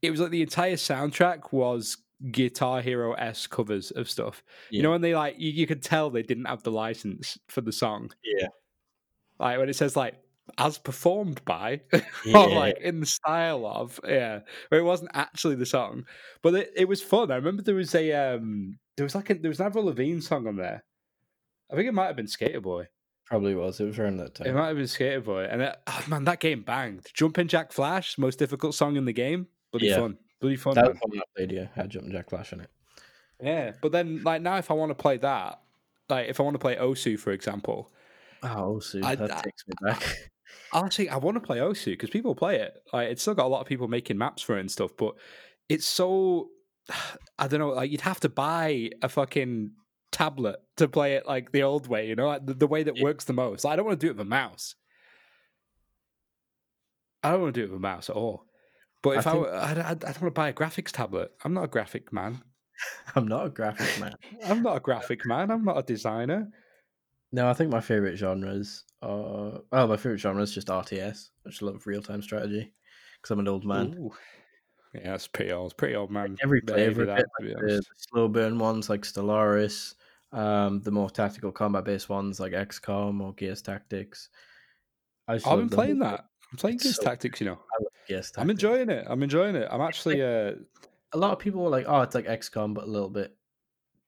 it was like the entire soundtrack was Guitar Hero s covers of stuff. You know, Yeah. when they like, you, you could tell they didn't have the license for the song. Yeah. Like when it says like as performed by, Yeah. or like in the style of, yeah, where it wasn't actually the song, but it, it was fun. I remember there was a um, there was like a, there was an Avril Lavigne song on there. I think it might have been Skater Boy. Probably was. It was around that time. It might have been Skater Boy, and it, oh, man, that game banged. Jumpin' Jack Flash, most difficult song in the game. Bloody Yeah. fun, bloody fun. That man. was one I played, yeah. Had Jumping Jack Flash on it. Yeah, but then like now, if I want to play that, like if I want to play Osu, for example, Oh, Osu, I- that I- takes me back. Actually, I want to play Osu because people play it. Like, it's still got a lot of people making maps for it and stuff, but it's so I don't know. Like, you'd have to buy a fucking tablet to play it like the old way. You know, like the, the way that Yeah. works the most. I don't want to do it with a mouse. I don't want to do it with a mouse at all. But if I, think- I, I, I don't want to buy a graphics tablet. I'm not a graphic man. I'm not a graphic man. I'm not a graphic man. I'm not a designer. No, I think my favorite genres are. Oh, my favorite genre is just RTS. I just love real time strategy. because I'm an old man. Ooh. Yeah, that's pretty old. Pretty old man. Every behavior flavor, bit, like the, the slow burn ones like Stellaris, um, the more tactical combat based ones like XCOM or Gears Tactics. I I've love been them. playing that. I'm playing Gears so Tactics, you know. Gears Tactics. I'm enjoying it. I'm enjoying it. I'm actually uh a lot of people were like, "Oh, it's like XCOM, but a little bit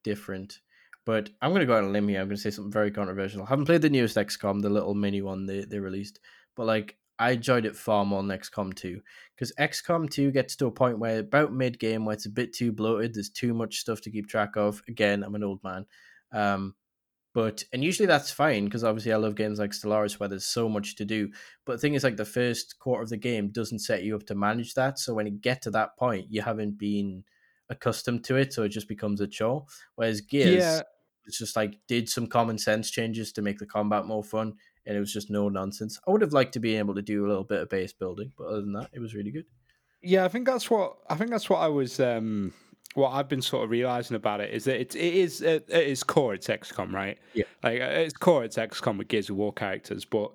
different." But I'm going to go out on a limb here. I'm going to say something very controversial. I haven't played the newest XCOM, the little mini one they, they released, but like I enjoyed it far more than XCOM 2 because XCOM 2 gets to a point where about mid game where it's a bit too bloated. There's too much stuff to keep track of. Again, I'm an old man. Um, but and usually that's fine because obviously I love games like Stellaris where there's so much to do. But the thing is, like the first quarter of the game doesn't set you up to manage that. So when you get to that point, you haven't been accustomed to it, so it just becomes a chore. Whereas Gears, Yeah. it's just like did some common sense changes to make the combat more fun, and it was just no nonsense. I would have liked to be able to do a little bit of base building, but other than that, it was really good. Yeah, I think that's what I think that's what I was um what I've been sort of realizing about it is that it, it is uh, at at its core it's XCOM, right? Yeah. Like at its core it's XCOM with Gears of War characters, but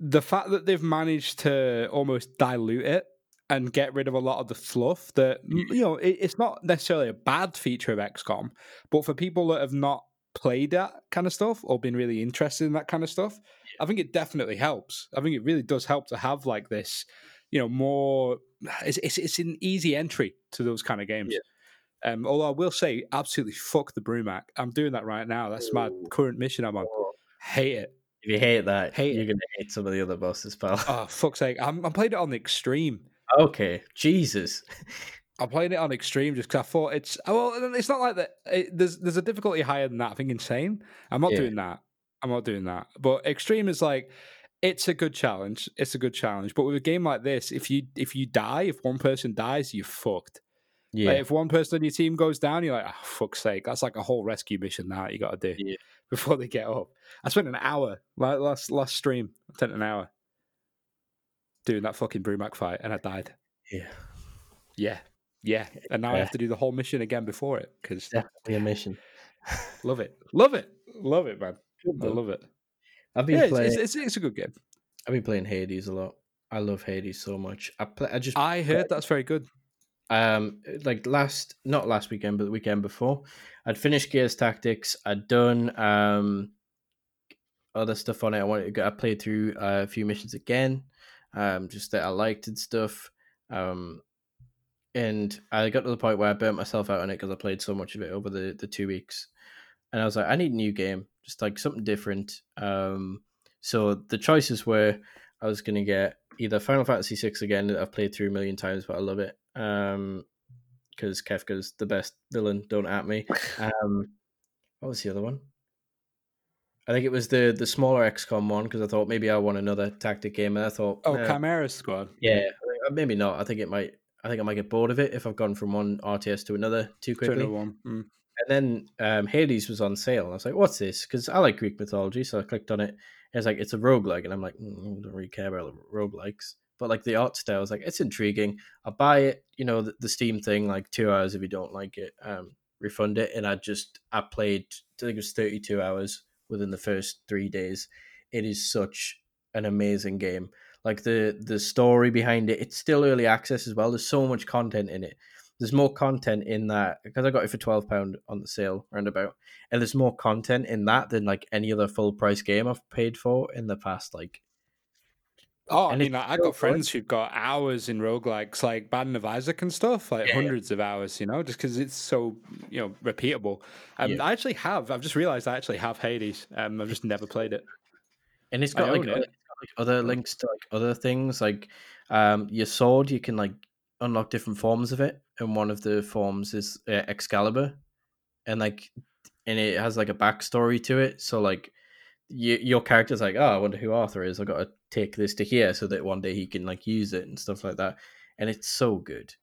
the fact that they've managed to almost dilute it and get rid of a lot of the fluff that you know it, it's not necessarily a bad feature of XCOM, but for people that have not played that kind of stuff or been really interested in that kind of stuff, I think it definitely helps. I think it really does help to have like this, you know, more. It's it's, it's an easy entry to those kind of games. Um, although I will say, absolutely fuck the Brumak. I'm doing that right now. That's my current mission I'm on. Hate it. If you hate that, Hate you're it. gonna hate some of the other bosses, pal. Oh fuck's sake! I'm, I'm playing it on the extreme. okay, Jesus. I'm playing it on extreme just because I thought it's oh, well. It's not like that. It, there's there's a difficulty higher than that. I think insane. I'm not Yeah. doing that. I'm not doing that. But extreme is like it's a good challenge. It's a good challenge. But with a game like this, if you if you die, if one person dies, you're fucked. Yeah, Like if one person on your team goes down, you're like, oh fuck's sake, that's like a whole rescue mission now you got to do Yeah. before they get up. I spent an hour like last last stream. I spent an hour doing that fucking Brumak fight, and I died. yeah, Yeah, yeah. And now I have to do the whole mission again before it because definitely a mission. love it, love it, love it, man. I love it. I've been Yeah, it's, playing. it's, it's, it's a good game. I've been playing Hades a lot. I love Hades so much. I play. I just I heard that's very good. Um like last not last weekend but the weekend before i'd finished gears tactics i'd done um other stuff on it i wanted to go i played through uh, a few missions again um just that i liked and stuff um and i got to the point where i burnt myself out on it because i played so much of it over the the two weeks and i was like i need a new game just like something different um so the choices were i was to get either final fantasy 6 again that i've played through a million times but i love it um because Kefka's the best villain. Don't at me. Um, what was the other one? I think it was the the smaller XCOM one because I thought maybe I want another tactic game, and I thought, Oh, nah, Chimera Squad. yeah, uh, maybe not. I think it might. I think I might get bored of it if I've gone from one RTS to another too To quickly. another one. Mm. And then um, Hades was on sale. And I was like, what's this? Because I like Greek mythology. So I clicked on it. It's like, it's a roguelike. And I'm like, mm, I don't really care about roguelikes. But like the art style, I was like, it's intriguing. I'll buy it. You know, the, the Steam thing, like two hours if you don't like it, um, refund it. And I just, I played, I think it was 32 hours within the first three days. It is such an amazing game. Like the the story behind it, it's still early access as well. There's so much content in it there's more content in that because I got it for twelve pound on the sale roundabout, and there's more content in that than like any other full price game I've paid for in the past. Like, Oh, I mean, like, I got friends who've got hours in roguelikes, like Binding of Isaac and stuff, like Yeah. hundreds of hours, you know, just because it's so, you know, repeatable. Um, Yeah. I actually have, I've just realized I actually have Hades. Um, I've just never played it. and it's got like, other, it. it's got, like other links to like other things. Like, um, your sword, you can like unlock different forms of it, and one of the forms is uh, Excalibur, and like, and it has like a backstory to it. So like, you, your character's like, oh, I wonder who Arthur is. I got to take this to here so that one day he can like use it and stuff like that. And it's so good.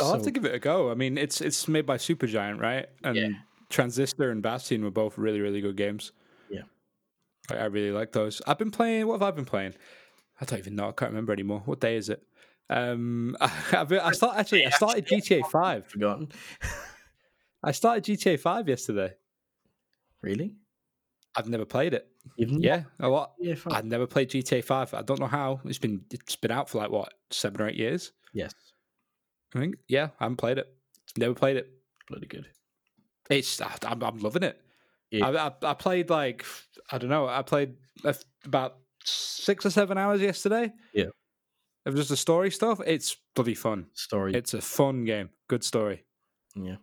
I'll have to give it a go. I mean, it's it's made by Supergiant, right? And Transistor and Bastion were both really, really good games. Yeah. I, I really like those. I've been playing. What have I been playing? I don't even know. I can't remember anymore. What day is it? Um, I've been, I start actually. I started GTA Five. forgotten. I started GTA Five yesterday. really? I've never played it. You've not Yeah, a lot. yeah. I've never played GTA Five. I don't know how. It's been it's been out for like what seven or eight years. yes, I think. Yeah, I haven't played it. Never played it. bloody good. It's I- I'm, I'm loving it. Yeah. I, I I played like I don't know. I played about six or seven hours yesterday. Yeah. Of just the story stuff. It's bloody fun. Story, It's a fun game. Good story. yeah.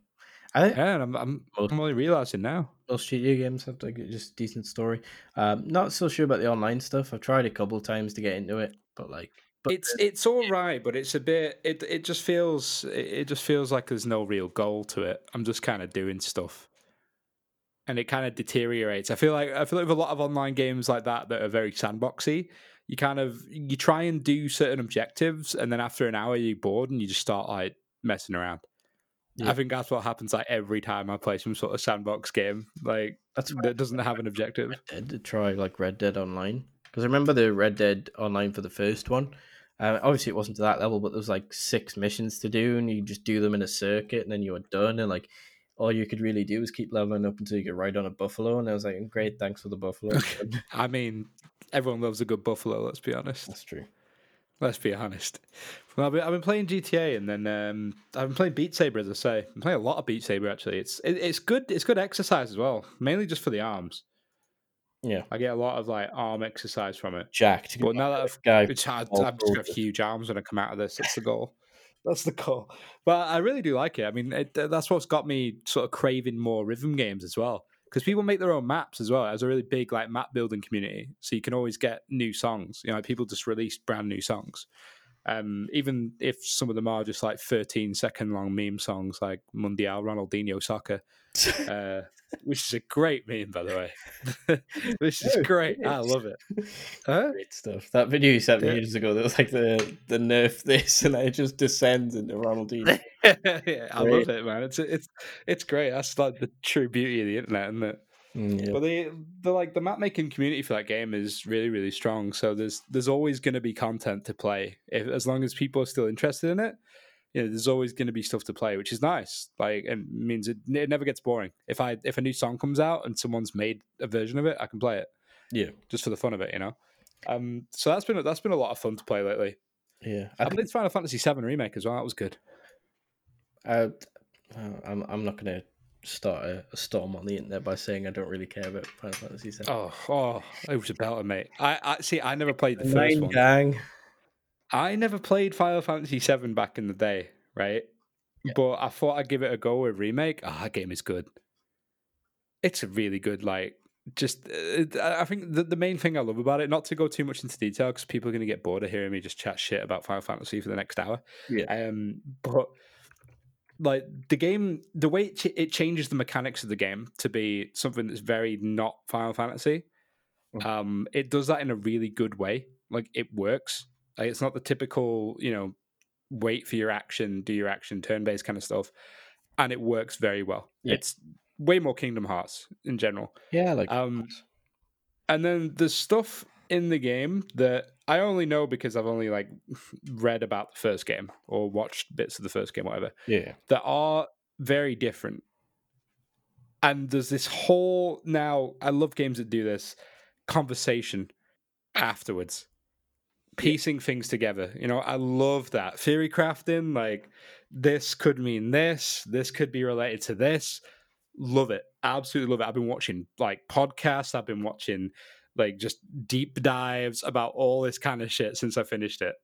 I think Yeah, and I'm I'm, Most- I'm only realizing now. most GTA games have like a just decent story. Um, not so sure about the online stuff. I've tried a couple of times to get into it, but like, but it's it's all right, but it's a bit. It it just feels it it just feels like there's no real goal to it. I'm just kind of doing stuff, and it kind of deteriorates. I feel like I feel like with a lot of online games like that that are very sandboxy, you kind of you try and do certain objectives, and then after an hour you're bored and you just start like messing around. Yeah. I think that's what happens like every time I play some sort of sandbox game, like that's that doesn't have an objective. Red Dead to try like Red Dead Online because I remember the Red Dead Online for the first one. Uh, obviously, it wasn't to that level, but there was like six missions to do, and you just do them in a circuit, and then you were done. And like, all you could really do was keep leveling up until you could ride on a buffalo. And I was like, great, thanks for the buffalo. I mean, everyone loves a good buffalo. Let's be honest. That's true. Let's be honest. Well, I've been, playing GTA and then um, I've been playing Beat Saber, as I say. I'm playing a lot of Beat Saber actually. It's it, it's good. It's good exercise as well, mainly just for the arms. Yeah, I get a lot of like arm exercise from it. jacked. But now that I've, guy, it's hard, I've got huge arms when I come out of this. That's the goal. That's the goal. But I really do like it. I mean, it, that's what's got me sort of craving more rhythm games as well. Because people make their own maps as well. It has a really big like map building community, so you can always get new songs. You know, people just release brand new songs. Um, even if some of them are just like 13 second long meme songs like Mundial Ronaldinho Soccer, uh, which is a great meme, by the way. which is No, great. I love it. Huh? Great stuff. That video you sent me Yeah. years ago, that was like the the nerf this, and then it just descends into Ronaldinho. yeah, I love it, man. It's it's it's great. That's like the true beauty of the internet, isn't it? Mm, yeah. But the the like the map making community for that game is really really strong. So there's there's always going to be content to play if, as long as people are still interested in it. You know, there's always going to be stuff to play, which is nice. Like, it means it, it never gets boring. If I if a new song comes out and someone's made a version of it, I can play it Yeah, just for the fun of it. You know. Um, so that's been that's been a lot of fun to play lately. yeah. I I played Final Fantasy VII remake as well. That was good. uh, I'm I'm not gonna start a, a storm on the internet by saying I don't really care about Final Fantasy VII. Oh, oh, it was about a belter, mate. I, I see. I never played the first one. gang. I never played Final Fantasy VII back in the day, right? Yeah. But I thought I'd give it a go with remake. Ah, that game is good. It's a really good, like, just. Uh, I I think the, the main thing I love about it, not to go too much into detail, because people are going to get bored of hearing me just chat shit about Final Fantasy for the next hour. Yeah. Um, but like the game, the way it, ch- it changes the mechanics of the game to be something that's very not Final Fantasy. Mhm. Um, it does that in a really good way. Like it works. Like it's not the typical, you know, wait for your action, do your action, turn based kind of stuff, and it works very well. Yeah. It's way more Kingdom Hearts in general. Yeah, like Um, and then the stuff in the game that I only know because I've only like read about the first game or watched bits of the first game, whatever, yeah, that are very different. And there's this whole now, I love games that do this conversation afterwards, piecing things together. You know, I love that. Theory crafting, like this could mean this, this could be related to this. Love it. Absolutely love it. I've been watching like podcasts, I've been watching like just deep dives about all this kind of shit since I finished it.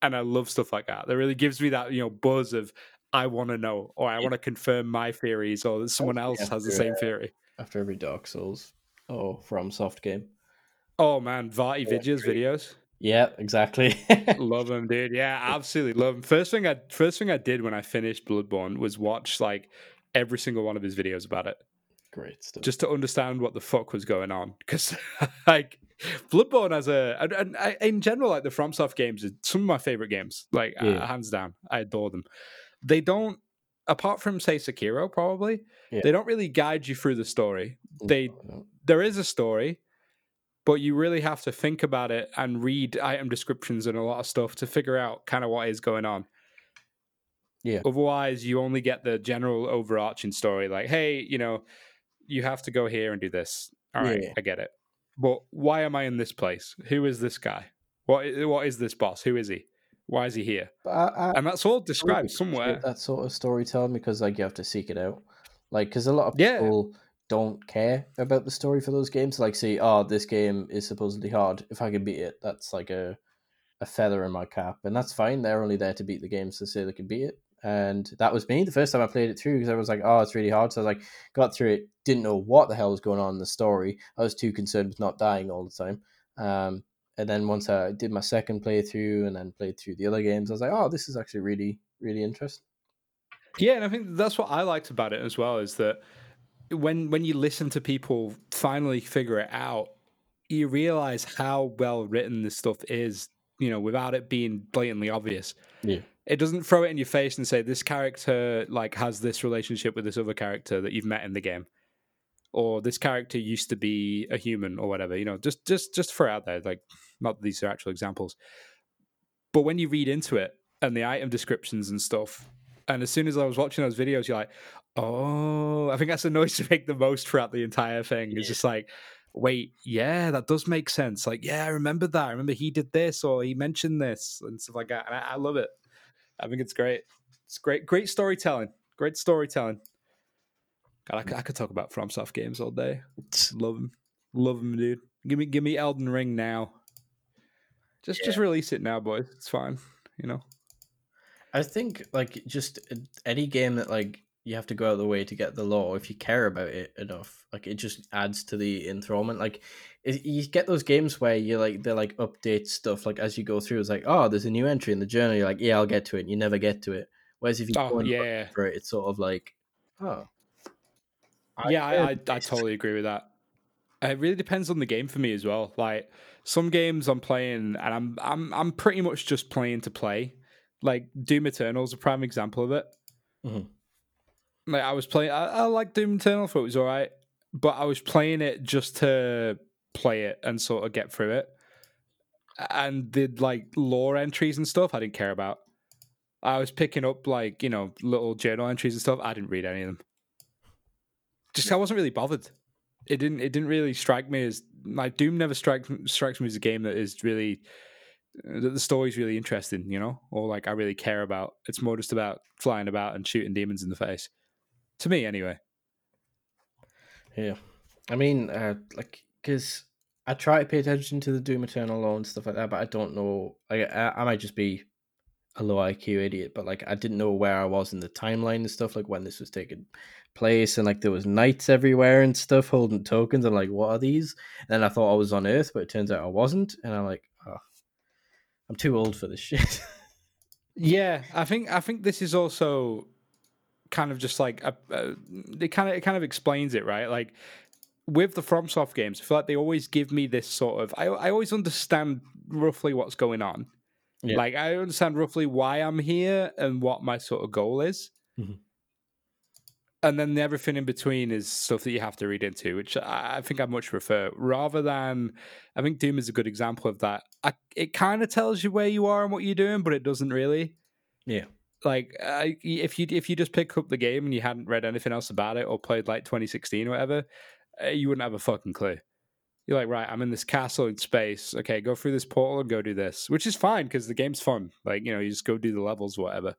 And I love stuff like that. That really gives me that, you know, buzz of I want to know or I want to confirm my theories or that someone else has the same uh, theory. after every Dark Souls or From Soft game. Oh man, Vaati Yeah, Vidya's videos. Yeah, exactly. love them, dude. Yeah, absolutely love them. First thing I first thing I did when I finished Bloodborne was watch like every single one of his videos about it. Great stuff. just to understand what the fuck was going on because like bloodborne as a and, and I, in general like the fromsoft games are some of my favorite games like uh, hands down i adore them they don't apart from say sekiro probably Yeah. they don't really guide you through the story they no. there is a story but you really have to think about it and read item descriptions and a lot of stuff to figure out kind of what is going on Yeah. otherwise you only get the general overarching story like hey you know you have to go here and do this all right Yeah. i get it but why am I in this place? Who is this guy? What what is this boss? Who is he? Why is he here? I, I, And that's all described somewhere. that sort of storytelling because like you have to seek it out. Like because a lot of Yeah. people don't care about the story for those games. Like say, oh, this game is supposedly hard. If I can beat it, that's like a a feather in my cap, and that's fine. They're only there to beat the games to say they can beat it. And that was me the first time I played it through because I was like, oh, it's really hard. So I was like, got through it, didn't know what the hell was going on in the story. I was too concerned with not dying all the time. Um, and then once I did my second playthrough and then played through the other games, I was like, oh, this is actually really, really interesting. Yeah, and I think that's what I liked about it as well is that when when you listen to people finally figure it out, you realize how well written this stuff is, you know, without it being blatantly obvious. Yeah. It doesn't throw it in your face and say this character like has this relationship with this other character that you've met in the game. Or this character used to be a human or whatever, you know, just just just throw it out there. Like not that these are actual examples. But when you read into it and the item descriptions and stuff, and as soon as I was watching those videos, you're like, oh, I think that's the noise to make the most throughout the entire thing. It's just like, wait, yeah, that does make sense. Like, yeah, I remember that. I remember he did this or he mentioned this and stuff like that. And I, I love it. I think it's great. It's great, great storytelling. Great storytelling. God, I, could- I could talk about FromSoft games all day. Love them, love them, dude. Give me, give me Elden Ring now. Just, just release it now, boys. It's fine. You know. I think like just uh, any game that like you have to go out of the way to get the lore if you care about it enough like it just adds to the enthrallment like it, you get those games where you like they like update stuff like as you go through it's like oh there's a new entry in the journal you're like yeah i'll get to it and you never get to it whereas if you Oh, go yeah. for it it's sort of like oh yeah, I, I, I totally agree with that. It really depends on the game for me as well. Like some games I'm playing, and I'm I'm I'm pretty much just playing to play. Like Doom Eternal is a prime example of it. Mhm. Like I was playing, I, I like Doom Eternal, thought it was all right, but I was playing it just to play it and sort of get through it. And the like lore entries and stuff, I didn't care about. I was picking up like you know little journal entries and stuff. I didn't read any of them. Just I wasn't really bothered. It didn't. It didn't really strike me as like Doom never strikes strikes me as a game that is really that the story's really interesting, you know, or like I really care about. It's more just about flying about and shooting demons in the face. To me, anyway. Yeah, I mean, uh, like, because I try to pay attention to the Doom Eternal lore and stuff like that, but I don't know. I, I I might just be a low IQ idiot, but like, I didn't know where I was in the timeline and stuff, like when this was taking place, and like there was knights everywhere and stuff holding tokens. I'm like, what are these? And then I thought I was on Earth, but it turns out I wasn't, and I'm like, oh, I'm too old for this shit. Yeah, I think I think this is also kind of just like a, a, it kind of it kind of explains it, right? Like with the FromSoft games, I feel like they always give me this sort of I I always understand roughly what's going on. Yeah. Like I understand roughly why I'm here and what my sort of goal is. Mhm. And then everything in between is stuff that you have to read into, which I, I think I much prefer. Rather than, I think Doom is a good example of that. I, it kind of tells you where you are and what you're doing, but it doesn't really yeah, like I, if you if you just pick up the game and you hadn't read anything else about it or played like 2016 or whatever, uh, you wouldn't have a fucking clue. You're like, right, I'm in this castle in space. Okay, go through this portal and go do this, which is fine because the game's fun. Like you know, you just go do the levels, whatever.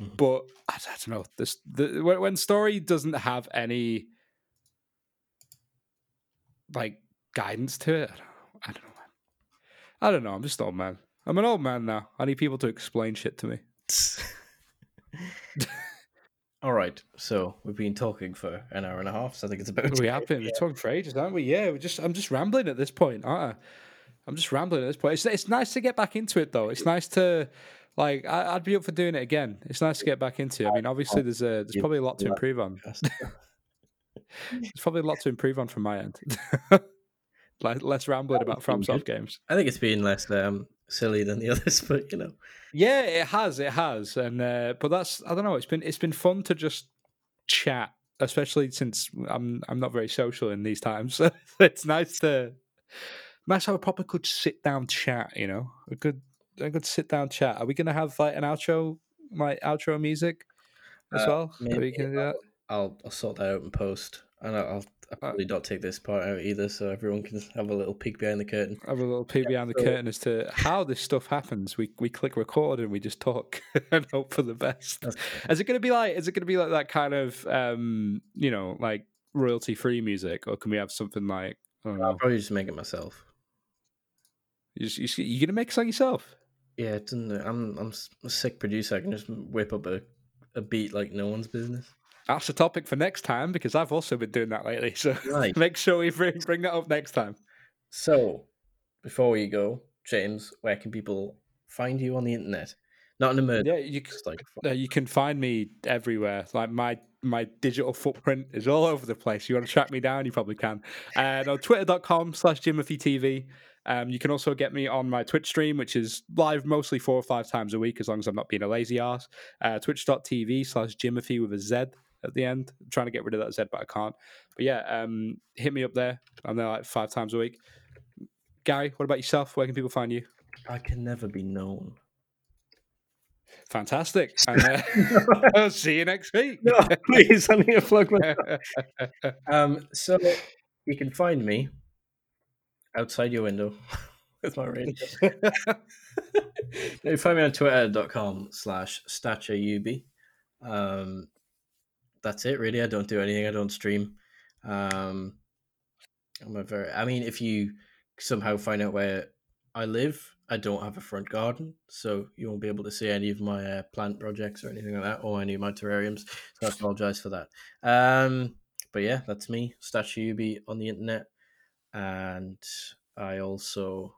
Mhm. But I, I don't know. This the when, when story doesn't have any like guidance to it. I don't, I don't know. I don't know. I'm just an old man. I'm an old man now. I need people to explain shit to me. All right, so we've been talking for an hour and a half, so I think it's about. We have been we're talking for ages, aren't we? Yeah, we just I'm just rambling at this point, aren't I? I'm just rambling at this point. It's it's nice to get back into it though. It's nice to like I, I'd be up for doing it again. It's nice to get back into. it. I mean, obviously there's a there's probably a lot to improve on. There's probably a lot to improve on from my end. like less rambling about. FromSoft games. I think it's been less um, silly than the others, but you know, Yeah, it has, it has, and uh, but that's I don't know. It's been it's been fun to just chat, especially since I'm I'm not very social in these times. So it's nice to nice to have a proper good sit down chat. You know, a good a good sit down chat. Are we gonna have like an outro, my outro music as Uh, well? Are we maybe gonna do that? I'll I'll sort that out in post, and I'll, I'll I probably don't take this part out either, so everyone can have a little peek behind the curtain. Have a little peek behind the so- curtain as to how this stuff happens. We we click record and we just talk and hope for the best. That's Is it going to be like? Is it going to be like that kind of um, you know, like royalty free music, or can we have something like I don't I'll probably just make it myself. You just, you just- you gonna make a song yourself? Yeah, it's in the, I'm I'm s- a sick producer. I can just whip up a, a beat like no one's business. That's a topic for next time because I've also been doing that lately. So Right. make sure we bring bring that up next time. So, before we go, James, where can people find you on the internet? Not in a murder, Yeah, you c- just like uh, you can find me everywhere. Like my my digital footprint is all over the place. You want to track me down, you probably can. And on twitter.com slash Jimothy TV. Um, you can also get me on my Twitch stream, which is live mostly four or five times a week, as long as I'm not being a lazy ass. Uh, Twitch.tv slash Jimothy with a Z at the end. I'm trying to get rid of that Z, but I can't. But yeah, um, hit me up there. I'm there like five times a week. Gary, what about yourself? Where can people find you? I can never be known. Fantastic. And, uh, I'll see you next week. No, please, I need to plug my. Um, so you can find me outside your window with my radio. you can find me on twitter.com slash statureub. Um, that's it, really. I don't do anything. I don't stream. Um, I'm a very. I mean, if you somehow find out where I live, I don't have a front garden, so you won't be able to see any of my uh, plant projects or anything like that, or any of my terrariums. So I apologize for that. Um, but yeah, that's me, Statue UB on the internet, and I also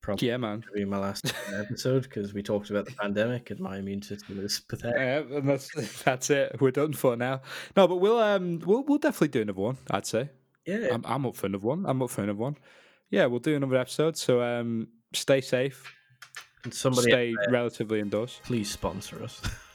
probably yeah, man. be my last episode because we talked about the pandemic and my immune system is pathetic. Yeah, and that's that's it. We're done for now. No, but we'll um we'll we'll definitely do another one. I'd say Yeah, I'm I'm up for another one. I'm up for another one. Yeah, we'll do another episode. So um, stay safe, and somebody stay relatively indoors. please sponsor us.